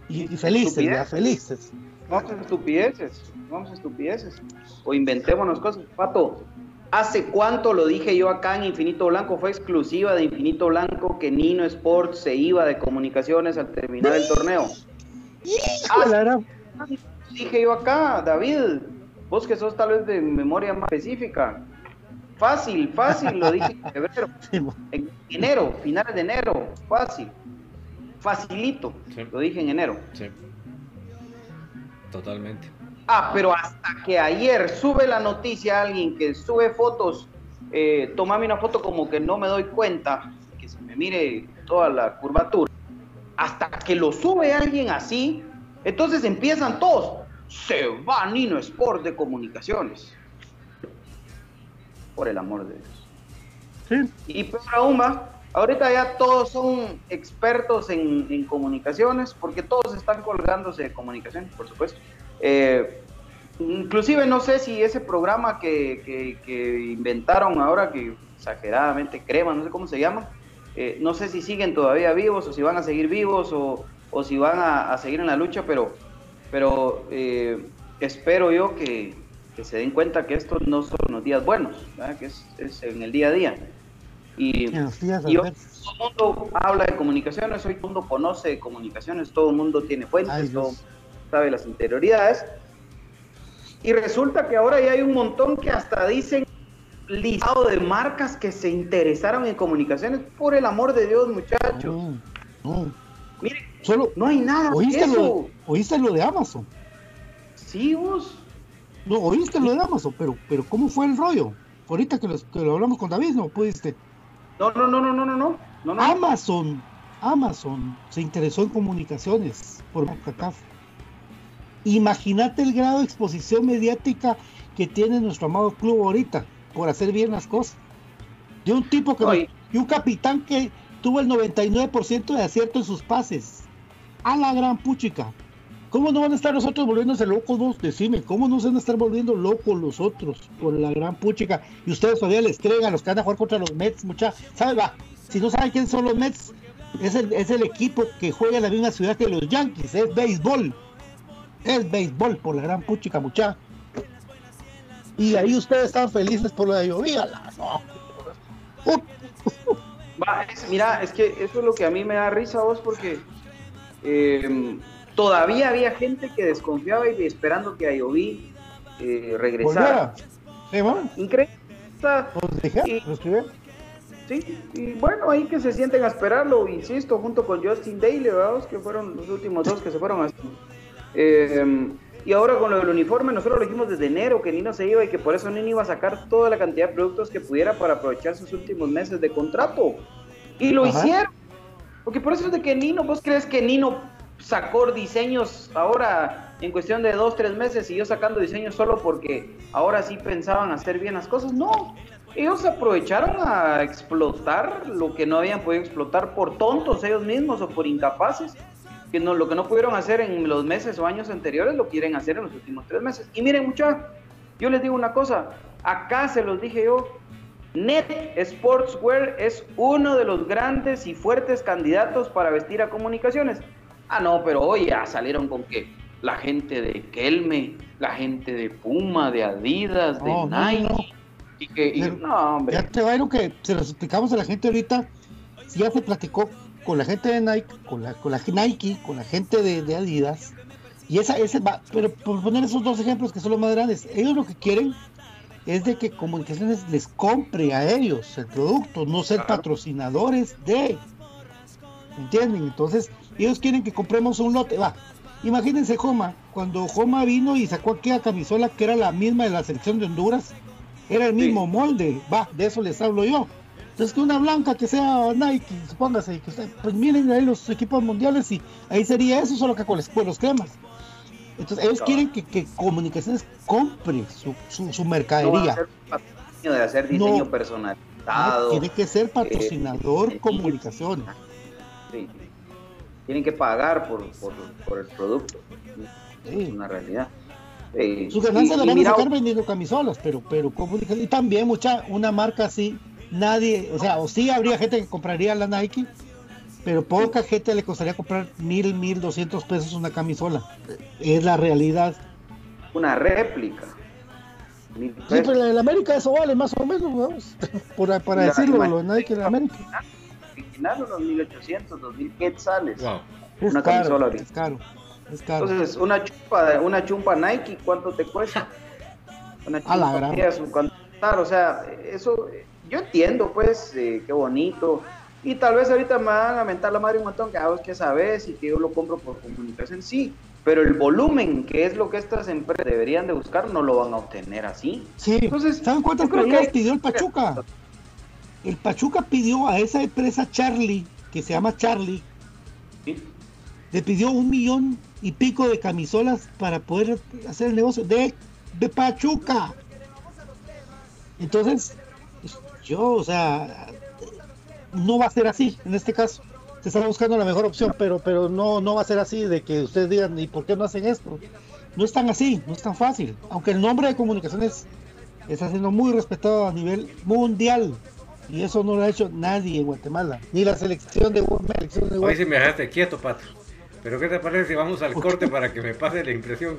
Y, felices, ya, felices. Vamos a estupideces. Vamos a estupideces. O inventémonos cosas. Pato, ¿Hace cuánto lo dije yo acá en Infinito Blanco? Fue exclusiva de Infinito Blanco que Nino Sports se iba de comunicaciones al terminar el torneo. Ah, dije yo acá, David, vos que sos tal vez de memoria más específica. Fácil, fácil, lo dije en febrero. En enero, finales de enero, fácil. Facilito, lo dije en enero. Sí. Totalmente. Ah, pero hasta que ayer sube la noticia alguien que sube fotos, eh, tomame una foto como que no me doy cuenta, que se me mire toda la curvatura. Hasta que lo sube alguien así, entonces empiezan todos. Se va Nino Sport de comunicaciones. Por el amor de Dios. Sí. Y peor aún ahorita ya todos son expertos en, en comunicaciones, porque todos están colgándose de comunicaciones, por supuesto. Eh, inclusive no sé si ese programa que, inventaron ahora, que exageradamente crema, no sé cómo se llama, eh, no sé si siguen todavía vivos o si van a seguir vivos o, si van a, seguir en la lucha, pero, pero eh, espero yo que, se den cuenta que estos no son los días buenos, que es, en el día a día. Y, todo el mundo habla de comunicaciones, hoy todo el mundo conoce de comunicaciones, todo el mundo tiene fuentes, todo sabe las interioridades. Y resulta que ahora ya hay un montón que hasta dicen listado de marcas que se interesaron en comunicaciones. Por el amor de Dios, muchachos. No, Mire, solo no hay nada. ¿Oíste, Lo, ¿Oíste lo de Amazon? Sí, vos. No, oíste lo de Amazon, pero, pero ¿cómo fue el rollo? Ahorita que, lo hablamos con David, ¿no pudiste? No, no, no, no, no, no, no. Amazon, Amazon se interesó en comunicaciones por CACAF. Imagínate el grado de exposición mediática que tiene nuestro amado club ahorita por hacer bien las cosas. De un tipo que... y un capitán que tuvo el 99% de acierto en sus pases. A la gran puchica. ¿Cómo no van a estar nosotros volviéndose locos vos? Decime, ¿cómo no se van a estar volviendo locos los otros por la gran puchica? Y ustedes todavía les a los que van a jugar contra los Mets, mucha. ¿Sabe, va? Si no saben quiénes son los Mets, es el, es el equipo que juega en la misma ciudad que los Yankees, es béisbol es béisbol por la gran puchica mucha. Y ahí ustedes están felices por de lluvia. No. mira, es que eso es lo que a mí me da risa vos porque em, todavía había gente que desconfiaba y esperando que Ayoví eh, regresara. Increíble. Pues sí, y bueno, ahí que se sienten a esperarlo, insisto, junto con Justin Daly, que fueron los últimos dos que se fueron así. Eh, y ahora con lo del uniforme, nosotros lo dijimos desde enero que Nino se iba y que por eso Nino iba a sacar toda la cantidad de productos que pudiera para aprovechar sus últimos meses de contrato. Y lo hicieron. Porque por eso es de que Nino, ¿vos crees que Nino sacó diseños ahora en cuestión de dos, tres meses y yo sacando diseños solo porque ahora sí pensaban hacer bien las cosas? No. Ellos aprovecharon a explotar lo que no habían podido explotar por tontos ellos mismos o por incapaces que no, lo que no pudieron hacer en los meses o años anteriores lo quieren hacer en los últimos tres meses. Y miren, muchachos, yo les digo una cosa, acá se los dije yo, Net Sportswear es uno de los grandes y fuertes candidatos para vestir a comunicaciones. Ah, no, pero hoy ya salieron con que la gente de Kelme, la gente de Puma, de Adidas, de No, no, Nike. no. Y que, y- Pero no, hombre. Ya te va a ir lo que se los explicamos a la gente ahorita. Ya se platicó con la gente de Nike, con la, con la Nike, con la gente de, de Adidas. Y esa, ese va, pero por poner esos dos ejemplos que son los más grandes, ellos lo que quieren es de que comunicaciones les compre a ellos el producto, no ser Claro. patrocinadores de. ¿Entienden? Entonces, ellos quieren que compremos un lote. Va, imagínense Joma, cuando Joma vino y sacó aquella camisola que era la misma de la selección de Honduras, era el mismo molde, va, de eso les hablo yo. Entonces que una blanca que sea Nike, supóngase, que usted- pues miren ahí los equipos mundiales y ahí sería eso, solo que con los, con los cremas. Entonces ellos quieren que, que Comunicaciones compre su, su, su no va a mercadería. ser patrocinio de hacer diseño No. personalizado. No, tiene que ser patrocinador eh, comunicaciones. Sí. Tienen que pagar por, por, por el producto. Sí. Es una realidad. Eh, Sus ganancias las van a sacar vendiendo camisolas, pero, pero comunicaciones. Y también mucha, una marca así, nadie, o sea, o sí habría gente que compraría la Nike, pero poca gente le costaría comprar mil, mil doscientos pesos una camisola. Es la realidad. una réplica. Sí, pero la la América eso vale más o menos, vamos, por, para La- decirlo, lo Nike de la América. Original unos 1800, 2000 quetzales. Wow. Es Una caro, camisola ahorita. es caro, es caro. Entonces, una chumpa, una chumpa Nike, ¿cuánto te cuesta? Una A la chumpa gran. Adidas, ¿cuánto? Claro, o sea, eso, yo entiendo, pues, eh, qué bonito. Y tal vez ahorita me van a mentar la madre un montón, que a vos que sabes y que yo lo compro por comunicación, sí. Pero el volumen, que es lo que estas empresas deberían de buscar, no lo van a obtener así. Sí, Entonces, ¿saben cuántas playeras que- pidió el Pachuca? El Pachuca pidió a esa empresa Charlie, que se llama Charlie, Sí. le pidió un millón y pico de camisolas para poder hacer el negocio de, de Pachuca. Entonces, yo, o sea, no va a ser así en este caso. Se está buscando la mejor opción, pero, pero no, no va a ser así de que ustedes digan, ¿y por qué no hacen esto? No es tan así, no es tan fácil. Aunque el nombre de comunicaciones está siendo muy respetado a nivel mundial. Y eso no lo ha hecho nadie en Guatemala, ni la selección de, la selección de Hoy sí me dejaste quieto, Pato. Pero ¿qué te parece si vamos al corte para que me pase la impresión?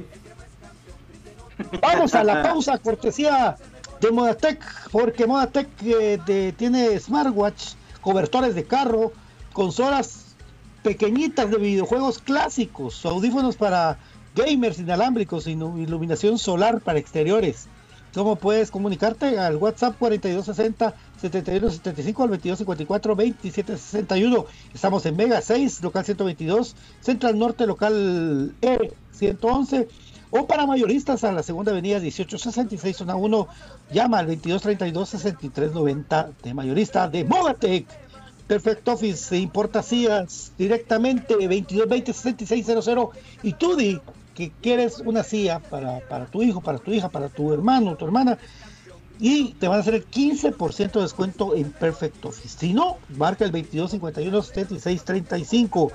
Vamos a la pausa, cortesía de Modatec, porque Modatec eh, de- tiene smartwatch, cobertores de carro, consolas pequeñitas de videojuegos clásicos, audífonos para gamers inalámbricos, iluminación solar para exteriores. ¿Cómo puedes comunicarte? Al WhatsApp 4260 7175 al 2254 2761. Estamos en Mega 6, local 122, Central Norte, local E 111. O para mayoristas a la segunda avenida 1866, zona 1, llama al 2232-6390 de mayorista de Mogatec. Perfect Office se importa sillas directamente 2220-6600 y tú di que quieres una silla para, para tu hijo, para tu hija, para tu hermano, tu hermana y te van a hacer el 15% de descuento en Perfect Office. Si no, marca el 2251-7635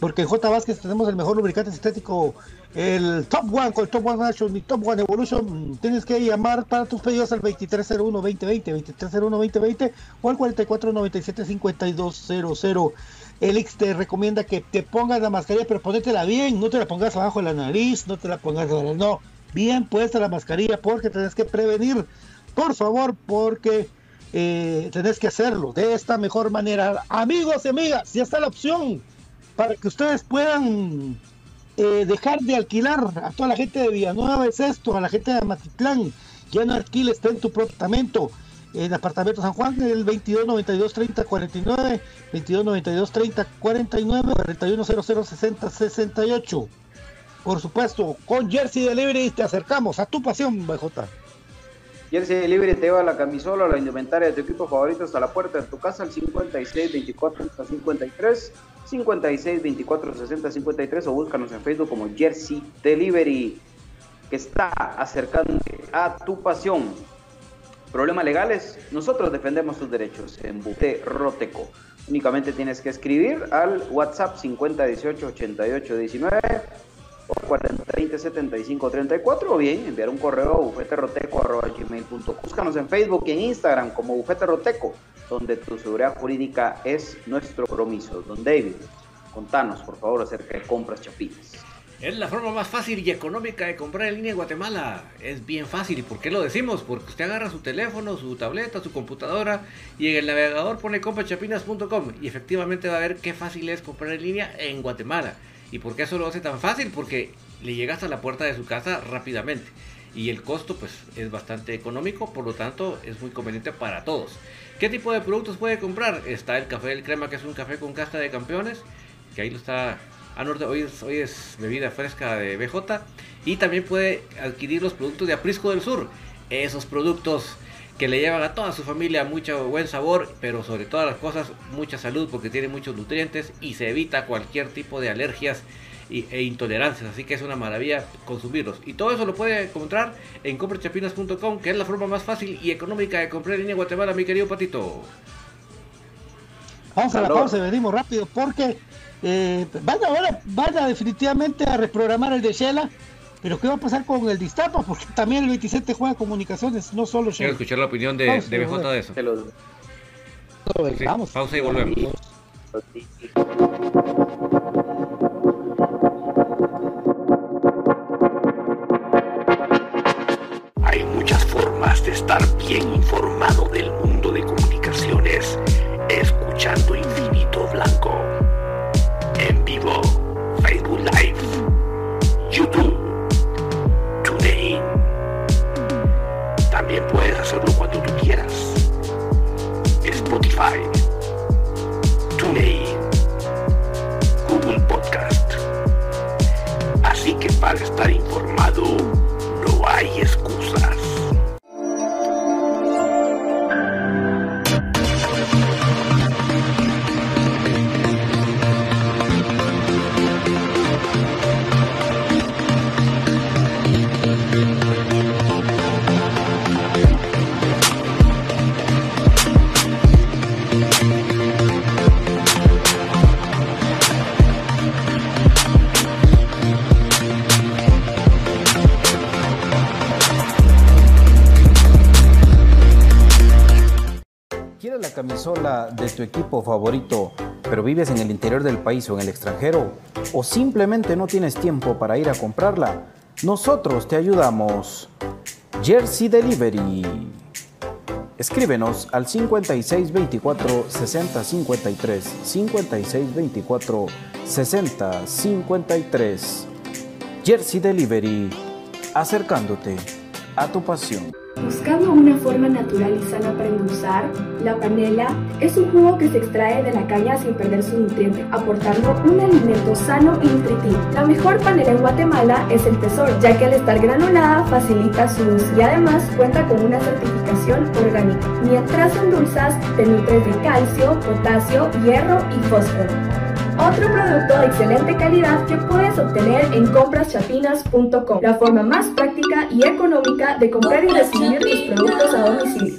porque en J. Vázquez tenemos el mejor lubricante sintético, el Top One, con el Top One Action y Top One Evolution. Tienes que llamar para tus pedidos al 2301-2020, 2301-2020 o al 4497-5200. El X te recomienda que te pongas la mascarilla, pero ponétela bien, no te la pongas abajo de la nariz, no te la pongas, no, bien puesta la mascarilla porque tenés que prevenir, por favor, porque eh, tenés que hacerlo de esta mejor manera. Amigos y amigas, ya está la opción para que ustedes puedan eh, dejar de alquilar a toda la gente de Villanueva es esto, a la gente de Matitlán, ya no alquiles, está en tu propio apartamento. En apartamento San Juan, el 22 92 30 49, 22 92 30 49, 41 00 60 68. Por supuesto, con Jersey Delivery te acercamos a tu pasión, BJ. Jersey Libre te lleva la camisola la indumentaria de tu equipo favorito hasta la puerta de tu casa al 56 24 53 56 24 60 53 o búscanos en Facebook como Jersey Delivery que está acercando a tu pasión. Problemas legales, nosotros defendemos tus derechos en Bute Roteco. Únicamente tienes que escribir al WhatsApp 5018 88 19 o 4020 75 34 o bien enviar un correo a bufeteroteco.gmail.com. Búscanos en Facebook y en Instagram como Bufete Roteco, donde tu seguridad jurídica es nuestro compromiso. Don David, contanos por favor acerca de compras chapinas. Es la forma más fácil y económica de comprar en línea en Guatemala. Es bien fácil. ¿Y por qué lo decimos? Porque usted agarra su teléfono, su tableta, su computadora y en el navegador pone comprachapinas.com y efectivamente va a ver qué fácil es comprar en línea en Guatemala. ¿Y por qué eso lo hace tan fácil? Porque le llega hasta la puerta de su casa rápidamente. Y el costo pues es bastante económico, por lo tanto es muy conveniente para todos. ¿Qué tipo de productos puede comprar? Está el café del crema, que es un café con casta de campeones, que ahí lo está a norte, hoy es, hoy es bebida fresca de BJ. Y también puede adquirir los productos de Aprisco del Sur. Esos productos que le llevan a toda su familia mucho buen sabor, pero sobre todas las cosas mucha salud porque tiene muchos nutrientes y se evita cualquier tipo de alergias y- e intolerancias. Así que es una maravilla consumirlos. Y todo eso lo puede encontrar en comprachapinas.com, que es la forma más fácil y económica de comprar en línea en Guatemala, mi querido Patito. Vamos a la pausa y venimos rápido porque eh, van, ahora, van a definitivamente a reprogramar el de Shela. Pero ¿qué va a pasar con el Distapa? Porque también el 27 juega comunicaciones, no solo Quiero escuchar la opinión de, Pausa, de BJ de eso. Se los- Sí, Vamos. pausa y volvemos. Hay muchas formas de estar bien informado del mundo de comunicaciones para estar informado, tu equipo favorito, pero vives en el interior del país o en el extranjero? ¿O simplemente no tienes tiempo para ir a comprarla? Nosotros te ayudamos. Jersey Delivery. Escríbenos al 5624 6053 5624 6053. Jersey Delivery, acercándote a tu pasión. Buscando una forma natural y sana para endulzar, la panela es un jugo que se extrae de la caña sin perder su nutriente, aportando un alimento sano y nutritivo. La mejor panela en Guatemala es el Tesoro, ya que al estar granulada facilita su uso y además cuenta con una certificación orgánica. Mientras endulzas, te nutres de calcio, potasio, hierro y fósforo. Otro producto de excelente calidad que puedes obtener en compraschapinas.com, la forma más práctica y económica de comprar y recibir tus productos a domicilio.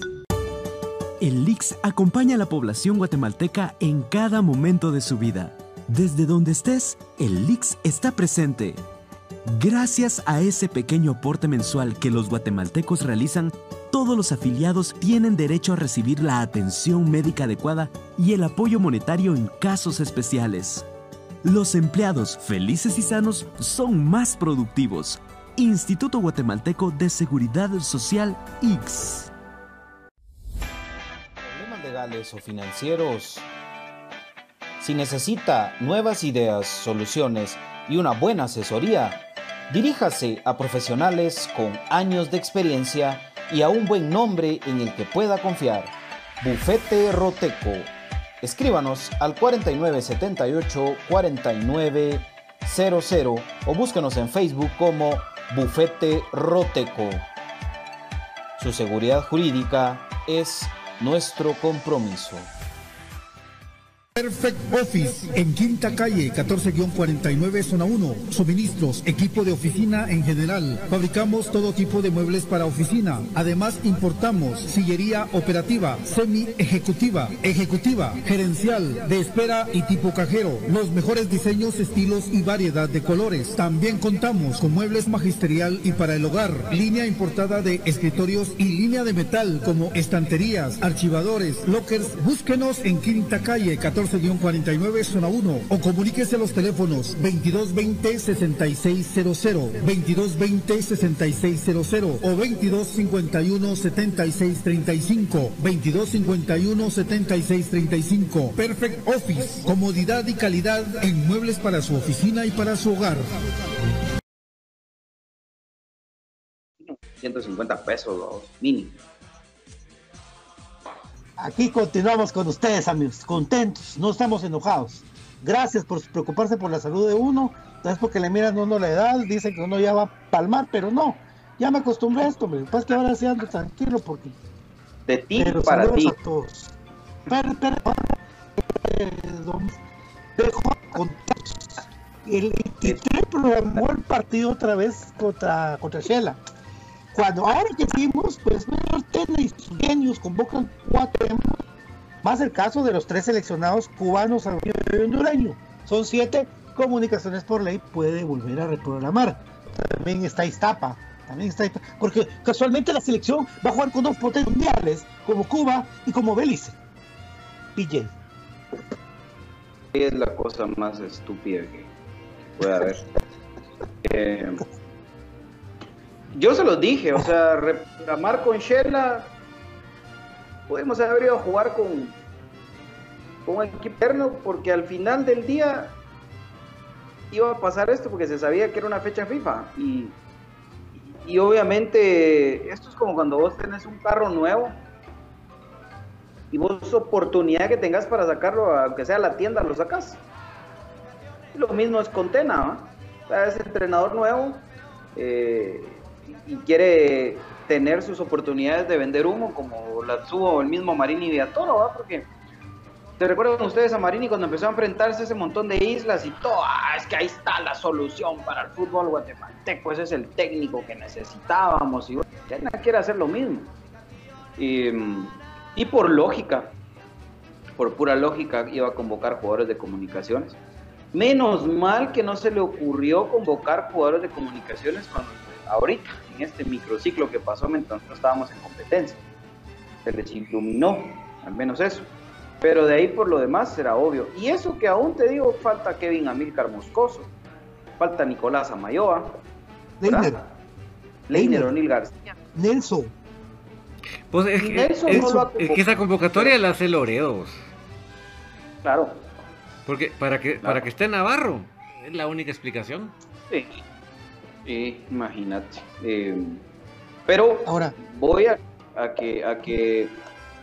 El LIX acompaña a la población guatemalteca en cada momento de su vida. Desde donde estés, el LIX está presente. Gracias a ese pequeño aporte mensual que los guatemaltecos realizan, todos los afiliados tienen derecho a recibir la atención médica adecuada y el apoyo monetario en casos especiales. Los empleados felices y sanos son más productivos. Instituto Guatemalteco de Seguridad Social IX. problemas legales o financieros. Si necesita nuevas ideas, soluciones y una buena asesoría, diríjase a profesionales con años de experiencia y a un buen nombre en el que pueda confiar. Bufete Roteco. Escríbanos al 4978 4900 o búsquenos en Facebook como Bufete Roteco. Su seguridad jurídica es nuestro compromiso. Perfect Office en Quinta Calle 14-49 Zona 1. Suministros, equipo de oficina en general. Fabricamos todo tipo de muebles para oficina. Además importamos sillería operativa, semi ejecutiva, ejecutiva, gerencial, de espera y tipo cajero. Los mejores diseños, estilos y variedad de colores. También contamos con muebles magisterial y para el hogar. Línea importada de escritorios y línea de metal como estanterías, archivadores, lockers. Búsquenos en Quinta Calle 14 14-49 zona 1 o comuníquese a los teléfonos 2220-6600, 2220-6600 o 2251-7635, 2251-7635. Perfect Office, comodidad y calidad en muebles para su oficina y para su hogar. 150 pesos, mínimo. Aquí continuamos con ustedes, amigos, contentos, no estamos enojados. Gracias por preocuparse por la salud de uno. Es porque le miran a uno la edad, dicen que uno ya va a palmar, pero no. Ya me acostumbré a esto, me pasa que ahora sí ando tranquilo porque. De ti para ti. A todos. Pero, pero, dejó el 23 programó el partido otra vez contra, contra Shela. Cuando ahora que fuimos, pues Tena y sus genios convocan cuatro más el caso de los tres seleccionados cubanos a hondureño. Son siete comunicaciones por ley, puede volver a reprogramar. También está Iztapa, también está porque casualmente la selección va a jugar con dos potencias mundiales, como Cuba y como Belice. PJ. Es la cosa más estúpida que puede haber. eh, yo se los dije, o sea, reprogramar con Shella, podemos haber ido a jugar con, con un equipo porque al final del día iba a pasar esto, porque se sabía que era una fecha FIFA. Y, y, obviamente, esto es como cuando vos tenés un carro nuevo y vos oportunidad que tengas para sacarlo, aunque sea a la tienda, lo sacas. lo mismo es con Tena, O sea, es entrenador nuevo. Eh, y quiere tener sus oportunidades de vender humo, como la tuvo el mismo Marini Viatoro, ¿verdad? Porque ¿te recuerdan ustedes a Marini cuando empezó a enfrentarse a ese montón de islas y todo? Ah, es que ahí está la solución para el fútbol guatemalteco, ese es el técnico que necesitábamos. Y Tena quiere hacer lo mismo. Y, y por lógica, por pura lógica, iba a convocar jugadores de comunicaciones. Menos mal que no se le ocurrió convocar jugadores de comunicaciones cuando ahorita, en este microciclo que pasó mientras no estábamos en competencia. Se les iluminó, al menos eso. Pero de ahí por lo demás será obvio. Y eso que aún te digo, falta Kevin Amílcar Moscoso, falta Nicolás Amayoa, Leiner, Leiner O'Neill García, Nelson. Pues es, que, es, que esa convocatoria la hace Loredo. Claro. Porque para que, para que esté Navarro, es la única explicación. Sí. Sí, imagínate. Eh, pero ahora voy a, que a que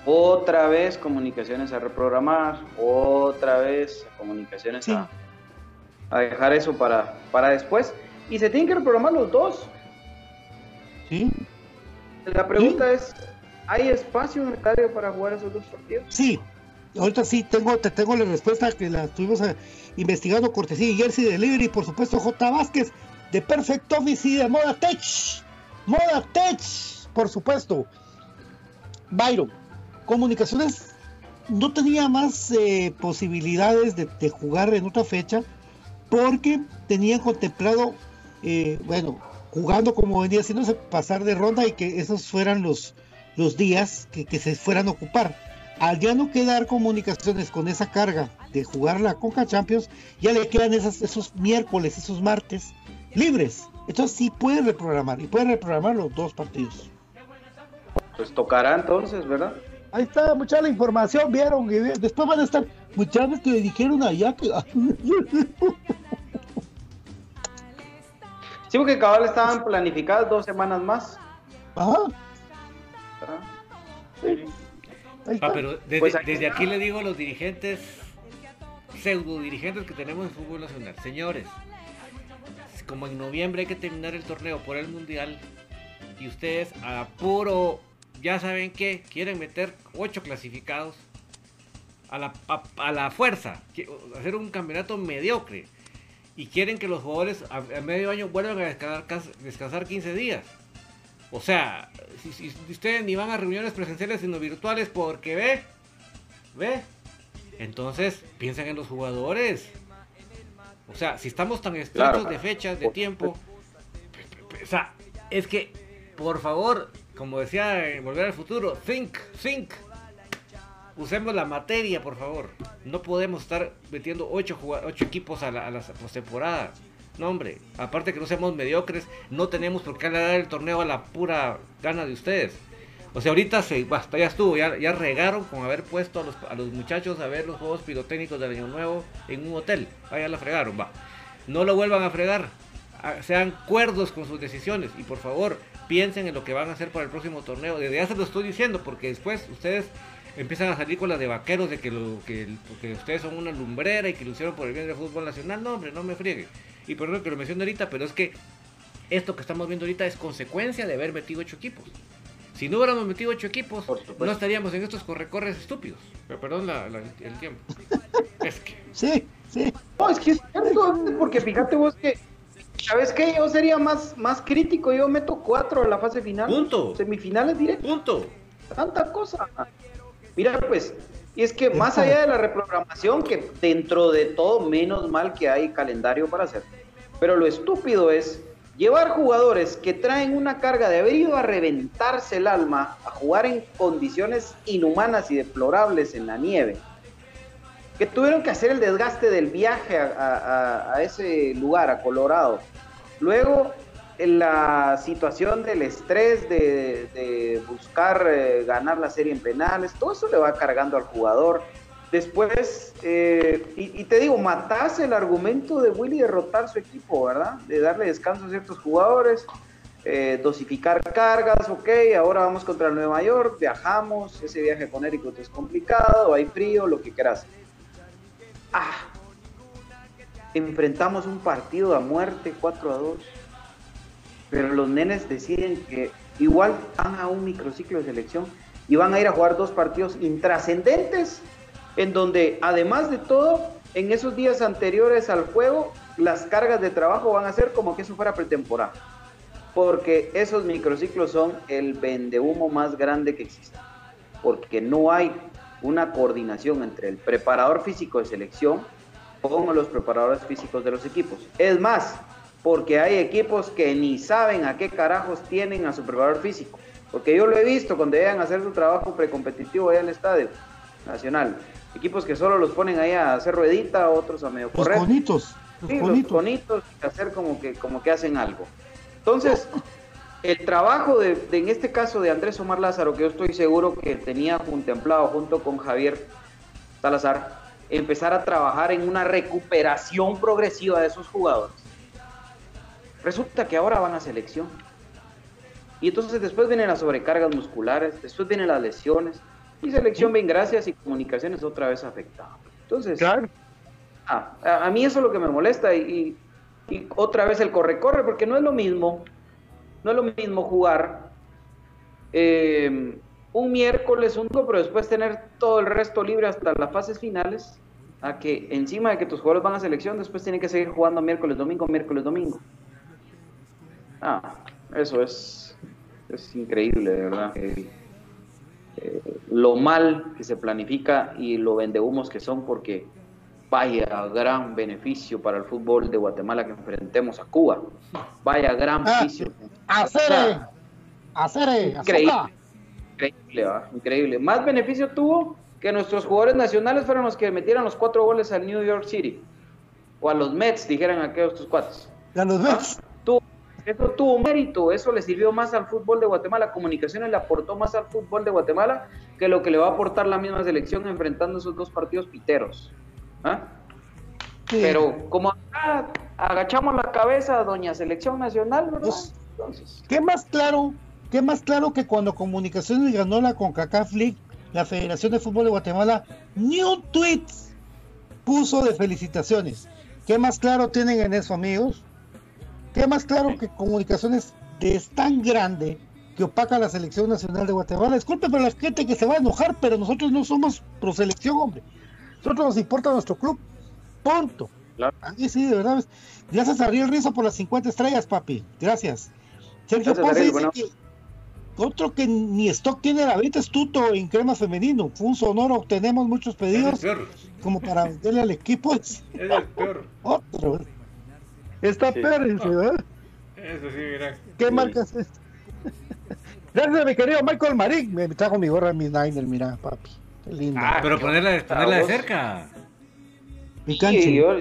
otra vez comunicaciones a reprogramar, otra vez comunicaciones a, dejar eso para, para después. Y se tienen que reprogramar los dos. Sí. La pregunta es, ¿hay espacio en el calendario para jugar esos dos partidos? Sí. Ahorita sí tengo, te tengo la respuesta que la estuvimos eh, investigando cortesía Jersey Delivery, por supuesto J. Vázquez de Perfect Office de Moda Tech. Moda Tech, por supuesto. Byron, comunicaciones no tenía más eh, posibilidades de, jugar en otra fecha porque tenían contemplado, eh, bueno, jugando como venía haciéndose, pasar de ronda y que esos fueran los, los días que, se fueran a ocupar. Al ya no quedar comunicaciones con esa carga de jugar la Conca Champions, ya le quedan esos miércoles, esos martes, libres. Entonces sí puede reprogramar y puede reprogramar los dos partidos. Pues tocará entonces, ¿verdad? Ahí está, mucha la información, vieron, después van a estar muchachos que dijeron allá que... sí, porque cabal estaban planificadas dos semanas más. Ajá. Ah, pero desde, pues desde aquí le digo a los dirigentes, pseudo dirigentes que tenemos en fútbol nacional, señores, como en noviembre hay que terminar el torneo por el mundial y ustedes a puro, ya saben que quieren meter ocho clasificados, a la, a, a la fuerza, hacer un campeonato mediocre. Y quieren que los jugadores a, medio año vuelvan a descansar, descansar 15 días. O sea, si, ustedes ni van a reuniones presenciales sino virtuales porque ve, ve. Entonces, piensen en los jugadores. O sea, si estamos tan estrechos Claro. de fechas, de tiempo, o sea, es que, por favor, como decía en Volver al Futuro, think, think. Usemos la materia, por favor. No podemos estar metiendo ocho, ocho equipos a la, a la postemporada. No, hombre. Aparte que no seamos mediocres, no tenemos por qué dar el torneo a la pura gana de ustedes. O sea, ahorita se, basta, ya estuvo, ya, regaron con haber puesto a los, a los muchachos a ver los juegos pirotécnicos del Año Nuevo en un hotel. Ya la fregaron, va. No lo vuelvan a fregar. Ah, Sean cuerdos con sus decisiones y por favor piensen en lo que van a hacer para el próximo torneo. Desde ya se lo estoy diciendo porque después ustedes empiezan a salir con las de vaqueros de que, lo, que, ustedes son una lumbrera y que lo hicieron por el bien del fútbol nacional. No, hombre, no me friegue. Y perdón que lo mencione ahorita, pero es que esto que estamos viendo ahorita es consecuencia de haber metido ocho equipos. Si no hubiéramos metido ocho equipos, no estaríamos en estos correcorres estúpidos. Pero perdón la- la- el tiempo. es que. Sí, sí. No, es que es cierto, porque fíjate vos que, ¿sabes qué? Yo sería más, más crítico, yo meto cuatro en la fase final. Punto. Semifinales directas, Punto. tanta cosa. Mira, pues, y es que más allá de la reprogramación, que dentro de todo, menos mal que hay calendario para hacer. Pero lo estúpido es llevar jugadores que traen una carga de haber ido a reventarse el alma, a jugar en condiciones inhumanas y deplorables en la nieve que tuvieron que hacer el desgaste del viaje a, ese lugar, a Colorado. Luego, en la situación del estrés de, de buscar eh, ganar la serie en penales, todo eso le va cargando al jugador. Después, eh, y, te digo, matás el argumento de Willy derrotar su equipo, ¿verdad? De darle descanso a ciertos jugadores, eh, dosificar cargas, ok, ahora vamos contra Nueva York, viajamos, ese viaje con Eric es complicado, hay frío, lo que quieras ah, enfrentamos un partido a muerte 4 a 2, pero los nenes deciden que igual van a un microciclo de selección y van a ir a jugar dos partidos intrascendentes, en donde además de todo, en esos días anteriores al juego, las cargas de trabajo van a ser como que eso fuera pretemporada. Porque esos microciclos son el vendehumo más grande que existe. Porque no hay una coordinación entre el preparador físico de selección con los preparadores físicos de los equipos. Es más, porque hay equipos que ni saben a qué carajos tienen a su preparador físico. Porque yo lo he visto cuando llegan a hacer su trabajo precompetitivo allá el estadio nacional. Equipos que solo los ponen ahí a hacer ruedita, otros a medio Los correr. conitos. Los Sí, los conitos. conitos, hacer como que, como que hacen algo. Entonces, el trabajo de, de, en este caso de Andrés Omar Lázaro, que yo estoy seguro que tenía contemplado junto con Javier Salazar, empezar a trabajar en una recuperación progresiva de esos jugadores. Resulta que ahora van a selección. Y entonces después vienen las sobrecargas musculares, después vienen las lesiones, y selección bien gracias y comunicaciones otra vez afectada. Entonces, Claro. Ah, a, a mí eso es lo que me molesta y, y- y otra vez el corre-corre, porque no es lo mismo, no es lo mismo jugar eh, un miércoles, un domingo, pero después tener todo el resto libre hasta las fases finales, a que encima de que tus jugadores van a selección, después tienen que seguir jugando miércoles, domingo, miércoles, domingo. Ah, eso es, es increíble, de verdad. Eh, eh, lo mal que se planifica y lo vendehumos que son, porque vaya gran beneficio para el fútbol de Guatemala que enfrentemos a Cuba. Vaya gran Ah, beneficio. Hacer, hacer, Increíble. Increíble, increíble. Más beneficio tuvo que nuestros jugadores nacionales fueron los que metieran los cuatro goles al New York City. O a los Mets, dijeran aquellos tus cuates. Ya los ves. Eso tuvo mérito, eso le sirvió más al fútbol de Guatemala. Comunicaciones le aportó más al fútbol de Guatemala que lo que le va a aportar la misma selección enfrentando esos dos partidos piteros. ¿Ah? Sí. Pero como acá agachamos la cabeza, doña selección nacional, ¿verdad? Pues, Entonces, ¿Qué más claro? ¿Qué más claro que cuando Comunicaciones ganó la CONCACAF League, la Federación de Fútbol de Guatemala, ni un tweet puso de felicitaciones? ¿Qué más claro tienen en eso, amigos? ¿Qué más claro que Comunicaciones es tan grande que opaca a la selección nacional de Guatemala. Disculpe para la gente que se va a enojar, pero nosotros no somos pro selección, hombre. Nosotros nos importa nuestro club. Punto. Claro. Ahí sí, de verdad. Gracias a Ariel Rizo por las 50 estrellas, papi. Gracias. Sergio Gracias, Ponce Ariel, dice bueno. que otro que ni stock tiene David es Tuto en crema femenino. Fue un sonoro, tenemos muchos pedidos peor. como para venderle al equipo. Es Es el peor. otro. Está Sí. peor, ese, ¿verdad? Eso sí, mira. ¿Qué Sí. marca es esta? Gracias, mi querido Michael Marín. Me trajo mi gorra, mi Niner, mira, papi. Qué lindo. Ah, pero ponerla, ponerla de cerca. mi cancha. Sí, yo-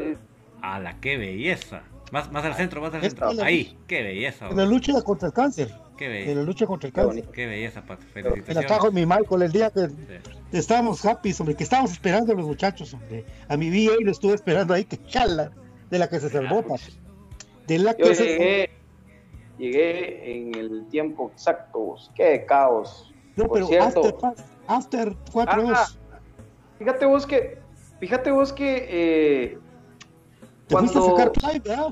A la qué belleza. Más, más al centro, más al centro. la- Ahí, qué belleza. En la lucha contra el cáncer. Qué En belleza. la lucha contra el cáncer. Qué belleza, Pato. Me la Felicitaciones. trajo mi Michael el día que Sí. estábamos happy, hombre, que estábamos esperando a los muchachos, hombre. A mi VA lo estuve esperando ahí, que chala, de la que se salvó, papi. De la yo que se llegué, llegué en el tiempo exacto. Qué caos. No, Por pero cierto. after, after 4 Ah, Fíjate vos que, fíjate vos que, eh, Te a cuando- sacar Clive, ¿verdad?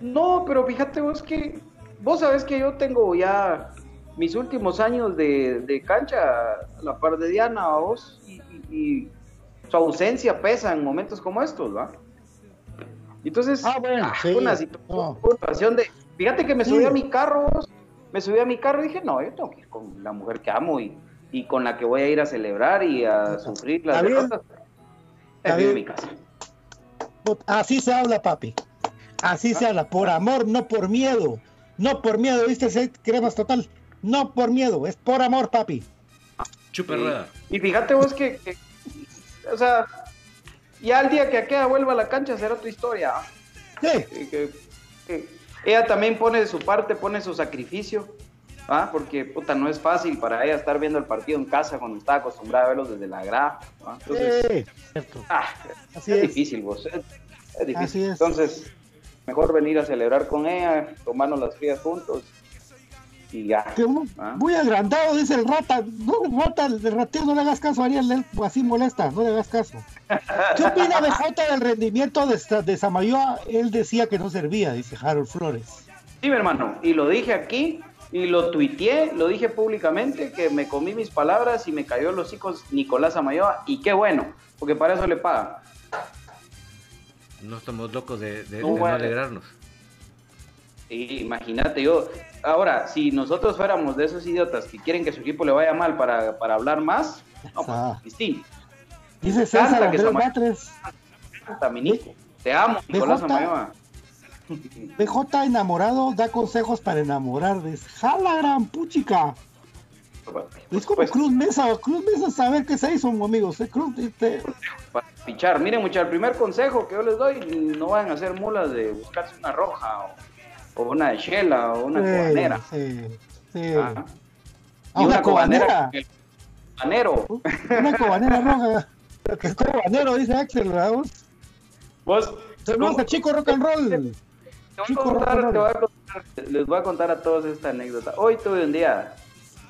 no, pero fíjate vos que, vos sabés que yo tengo ya mis últimos años de, de cancha a la par de Diana, vos, y, y- y su ausencia pesa en momentos como estos, ¿va? Entonces, Ah, bueno, sí. fue una No. situación de, fíjate que me Sí. subí a mi carro, vos, me subí a mi carro y dije, no, yo tengo que ir con la mujer que amo y, y con la que voy a ir a celebrar y a sufrir las derrotas. Bien. mi casa. Así se habla, papi. Así se habla, por amor, no por miedo. No por miedo, ¿viste? ese Cremas total. No por miedo, es por amor, papi. Sí. rueda. Y fíjate vos que, que- o sea, ya el día que aquella vuelva a la cancha será otra historia. Sí, Que- que- que ella también pone de su parte, pone su sacrificio, ¿ah? porque puta, no es fácil para ella estar viendo el partido en casa cuando está acostumbrada a verlos desde la grada. ¿ah? Entonces, sí, cierto. ah, Así es, es. difícil, vos. Es, es difícil. Así es. Entonces, mejor venir a celebrar con ella, tomarnos las frías juntos y. Que uno ¿ah? muy agrandado, dice el rata. No, el rata, el rateo, no le hagas caso a Ariel, él así molesta, no le hagas caso. ¿Qué opina BJ del rendimiento de, de Samayoa? Él decía que no servía, dice Harold Flores. Sí, mi hermano, y lo dije aquí, y lo tuiteé, lo dije públicamente, que me comí mis palabras y me cayó los hijos Nicolás Amayoa, y qué bueno, porque para eso le pagan. No estamos locos de, de- No, de no alegrarnos. Sí, imagínate, yo, ahora, si nosotros fuéramos de esos idiotas que quieren que su equipo le vaya mal para, para hablar más, no, pues, distinto. Dice César Andrés Batres. Canta. Te amo, Nicolás BJ. Amayoa. BJ enamorado da consejos para enamorar. Jala gran puchica. Es como Pues, Cruz Mesa. Cruz Mesa saber qué se hizo, amigos. eh, Cruz, para pichar. Miren, muchachos, el primer consejo que yo les doy, no vayan a hacer mulas de buscarse una roja o, o una de chela o una sí, cubanera. sí, sí. Ah. Ah, Y una cobanera. el cubanero. Una cobanera roja. Que es cobanero, dice Axel, ¿verdad? Vos, Saludos ¿cómo- a Chico Rock and Roll. te voy contar, rock and te voy a contar- les voy a contar a todos esta anécdota. Hoy tuve un día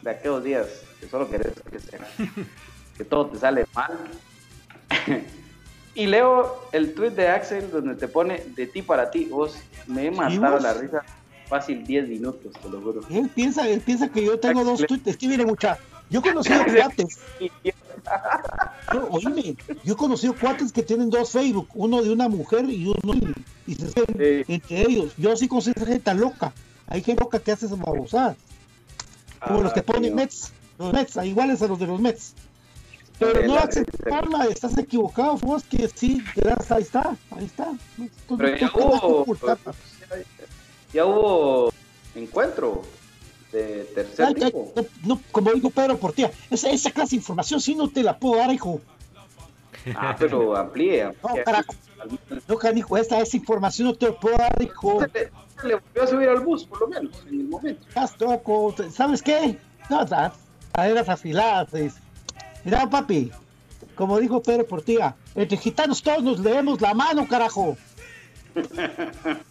de aquellos días que solo querés que, sea, que todo te sale mal. y leo el tweet de Axel donde te pone de ti para ti. Vos me he matado vos? la risa fácil 10 minutos, te lo juro. Él piensa, él piensa que yo tengo dos tweets. Es que mire, mucha. Yo he conocido cuates. Yo, oíme, yo he conocido cuates que tienen dos Facebook, uno de una mujer y uno y se Sí. entre ellos. Yo sí considero gente loca. Hay gente loca que hace esas babosadas. Como los que Ah, ponen. Mets, los Mets, iguales a los de los Mets. Pero no la- aceptarla, estás equivocado, vos que sí, gracias, ahí está, ahí está. Tú- Pero ya hubo, ocultar. ya hubo encuentro de tercer Ay, no, no, como dijo Pedro Portilla, esa, esa clase de información sí no te la puedo dar, hijo. Ah, pero amplíe. No, amplíe. carajo. No, canijo, esta, esa información no te la puedo dar, hijo. Se le, volvió a subir al bus, por lo menos, en el momento. Estás loco. ¿Sabes qué? No, da- caderas afiladas. es. Mira, papi, como dijo Pedro Portilla, entre gitanos todos nos leemos la mano, carajo.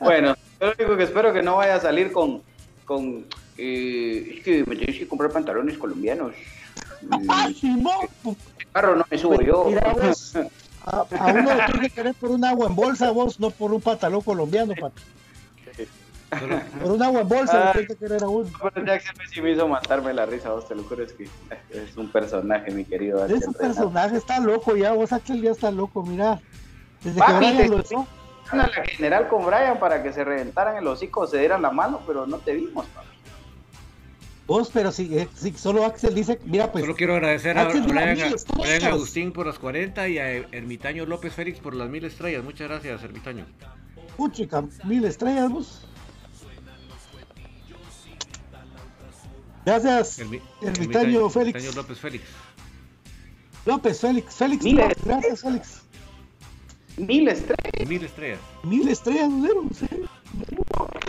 Bueno, yo lo único que espero que no vaya a salir con. con eh, es que me tienes que comprar pantalones colombianos. ¡Ah, Simón! el carro no me subo yo. Mira, vos, a, a uno lo tienes que querer por un agua en bolsa, vos, no por un pantalón colombiano, papi. Por un agua en bolsa, Ah. pensé que era uno. Pero Jackson sí me hizo matarme la risa, vos te lo juro, es que es un personaje, mi querido. Axel Renato. personaje está loco ya, vos Axel ya está loco, mira. Desde que Papi, Brian te- lo echó. a la general con Brian para que se reventaran el hocico, se dieran la mano, pero no te vimos, papi. Vos, pero si, eh, si solo Axel dice, mira pues, Solo quiero agradecer a Brian, a-. Brian Agustín por las 40 y a Ermitaño López Félix por las mil estrellas. Muchas gracias, Ermitaño. puchica, mil estrellas vos. Gracias, Ermi- Ermitaño Félix. Ermitaño López Félix. López, Félix, Félix, Mil López, gracias Félix. Mil estrellas, Mil estrellas. Mil estrellas dieron, sí.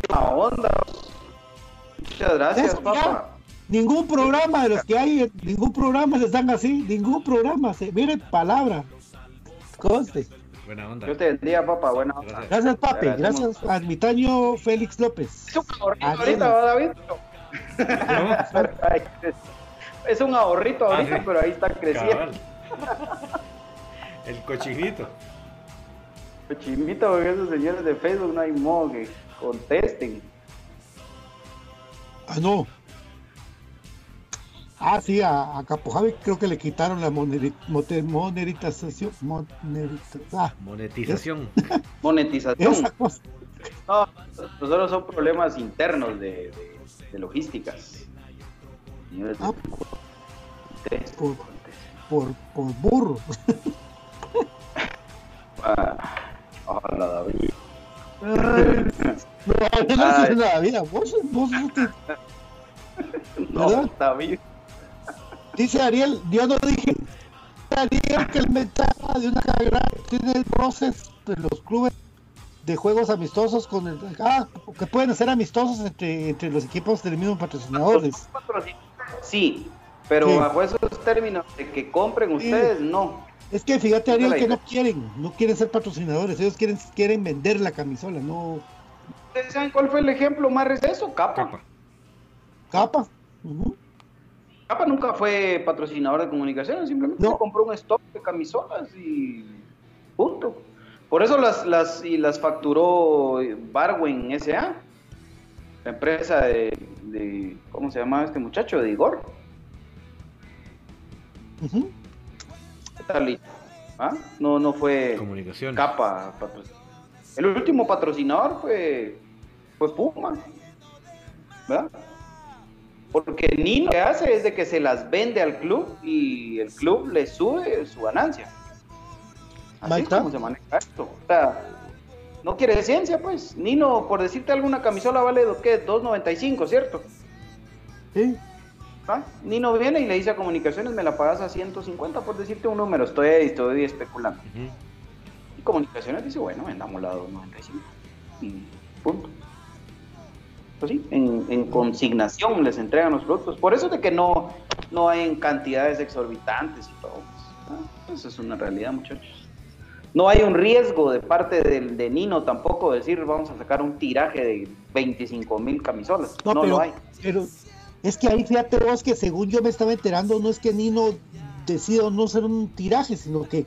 la onda. Muchas gracias, papá. Ningún programa de los que hay, ningún programa les dan así, ningún programa, se, miren palabra, conste. Buena onda. Yo te bendiga, papá, buena onda. Gracias. Papi, gracias, Ermitaño Félix López. Es un Ah, ahorita, sí. ¿va, David? Es un ahorrito Ah, ahorita, sí. pero ahí está creciendo. Cabal. El cochinito. Chimito, porque esos señores de Facebook no hay modo que contesten. Ah, no. Ah, sí, a, a creo que le quitaron la monetización. monerita- ah, Monetización. Monetización. esa cosa. No, nosotros son problemas internos de, de- de logísticas. Ah. Por-. Por, por burro. Ah, David. No, no, no Ay. haces nada, mira, vos, vos, vos te- No, ¿Verdad? David. Dice Ariel, yo no dije Ariel que el mensaje de una carrera tiene roces de los clubes de juegos amistosos con el ah, que pueden ser amistosos entre, entre los equipos del mismo patrocinadores. Sí, pero Sí. bajo esos términos de que compren ustedes, no. Es que fíjate Ariel que no quieren, no quieren ser patrocinadores, ellos quieren, quieren vender la camisola, no ¿Ustedes saben cuál fue el ejemplo más receso? Capa. Capa. capa. Capa nunca fue patrocinador de comunicaciones, simplemente No. compró un stock de camisolas y punto. Por eso las, las, y las facturó Barwin S.A., la empresa de, de- ¿cómo se llamaba este muchacho? De Igor. Ujú. ¿Qué tal? ¿Ah? No, no fue Comunicación. Capa. patro- El último patrocinador fue, fue Puma. ¿Verdad? Porque Nino lo que hace es de que se las vende al club y el club le sube su ganancia. Así Ahí es está. como se maneja esto. O sea, no quiere ciencia, pues. Nino, por decirte alguna camisola, vale ¿qué? 2.95, ¿cierto? Sí. ¿Ah? Nino viene y le dice a comunicaciones, me la pagas a 150 por decirte un número. Estoy, estoy especulando. Ujú. Y comunicaciones dice, bueno, vendamos la 295. Y punto. Pues sí, en, en consignación les entregan los productos. Por eso de que no, no hay en cantidades exorbitantes y todo. pues, ah, Eso es una realidad, muchachos. No hay un riesgo de parte del, de Nino tampoco decir, vamos a sacar un tiraje de 25 mil camisolas. No, pero, lo hay. pero es que ahí fíjate vos que según yo me estaba enterando, no es que Nino decida no ser un tiraje, sino que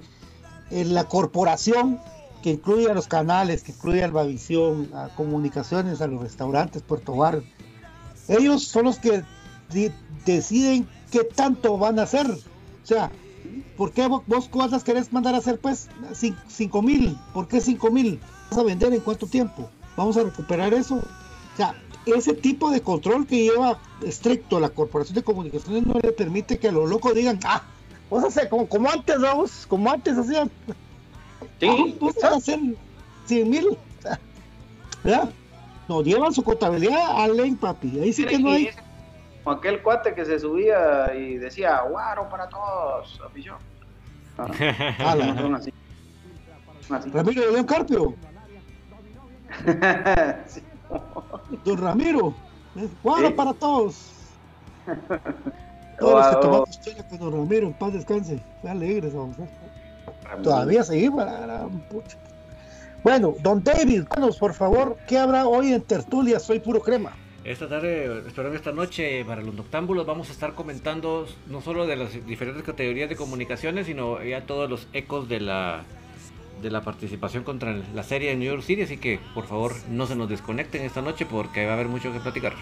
eh, la corporación que incluye a los canales, que incluye a Albavisión, a comunicaciones, a los restaurantes, Puerto Bar, ellos son los que deciden qué tanto van a hacer. O sea, ¿por qué vo- vos cuántas querés mandar a hacer? Pues Cin- cinco mil. ¿Por qué cinco mil? ¿Vas a vender en cuánto tiempo? ¿Vamos a recuperar eso? O sea, ese tipo de control que lleva estricto la Corporación de Comunicaciones no le permite que a los locos digan, ah, vos haces como, como antes, vamos, como antes hacían. Sí, Ah, vos vas a hacer 100 mil. ¿verdad? No, llevan su contabilidad a ley, papi. Ahí sí que no hay. Como aquel cuate que se subía y decía, guaro para todos, afición. Ah, Ah, la- son así. Son así. Ramiro de León Carpio, Sí. don Ramiro, guaro Sí. para todos. Todos los que tomamos chela con don Ramiro, en paz descanse. Fue alegre, vamos. ¿eh? Todavía seguimos. Bueno, don David, cuéntanos por favor, ¿qué habrá hoy en Tertulia? Soy puro crema. Esta tarde, espero que esta noche, para los noctámbulos, vamos a estar comentando no solo de las diferentes categorías de comunicaciones, sino ya todos los ecos de la de la participación contra la serie de New York City, así que por favor no se nos desconecten esta noche porque va a haber mucho que platicar.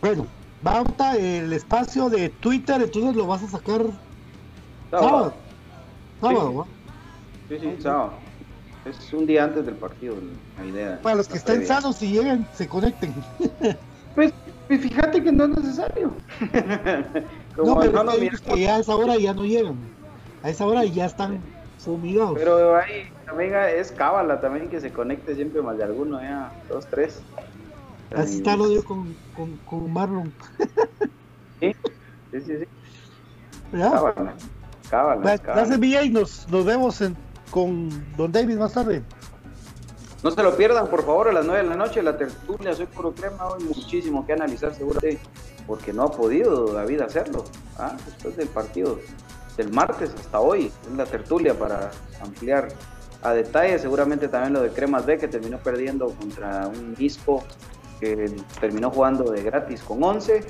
Bueno, Bauta, el espacio de Twitter, entonces lo vas a sacar Sábado. sábado, Sí. ¿va? Sí, sí, sábado. Es un día antes del partido, la idea. Para los que estén previa. sanos y lleguen, se conecten. Pues, pues fíjate que no es necesario. Como no, pero no es que ya a esa hora ya no llegan. A esa hora ya están fumigados. Pero ahí también es cábala también que se conecte siempre más de alguno, ya, dos, tres. Así está lo yo con, con, con Marlon. Sí, sí, sí. sí. Cábala. Cábala. Cábala. Gracias, Villa, y nos, nos vemos en- con Don David más tarde. No se lo pierdan, por favor, a las 9 de la noche, la tertulia, soy puro crema, hoy muchísimo que analizar seguramente, porque no ha podido David hacerlo, ¿ah? después del partido, del martes hasta hoy, es la tertulia para ampliar a detalle, seguramente también lo de Cremas B, que terminó perdiendo contra un disco que terminó jugando de gratis con 11,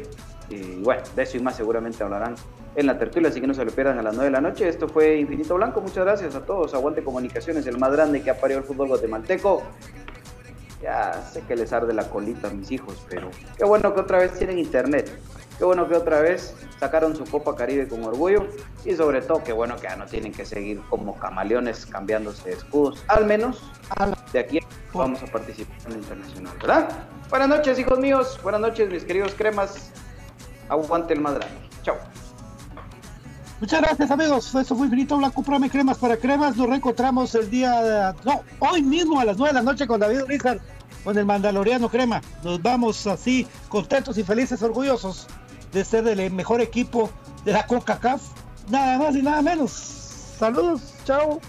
y bueno, de eso y más seguramente hablarán en la tertulia, así que no se lo pierdan a las 9 de la noche. Esto fue Infinito Blanco, muchas gracias a todos. Aguante Comunicaciones, el más grande que ha parido el fútbol guatemalteco. Ya sé que les arde la colita a mis hijos, pero qué bueno que otra vez tienen internet. Qué bueno que otra vez sacaron su Copa Caribe con orgullo. Y sobre todo, qué bueno que ya no tienen que seguir como camaleones cambiándose de escudos. Al menos de aquí vamos a participar en el internacional, ¿verdad? Buenas noches, hijos míos. Buenas noches, mis queridos cremas. Aguante el grande. Chao. Muchas gracias, amigos. Esto fue Infinito Blanco, Prame Cremas para Cremas. Nos reencontramos el día. No, hoy mismo a las 9 de la noche con David Urizar, con el Mandaloriano Crema. Nos vamos así, contentos y felices, orgullosos de ser el mejor equipo de la CONCACAF. Nada más y nada menos. Saludos, chao.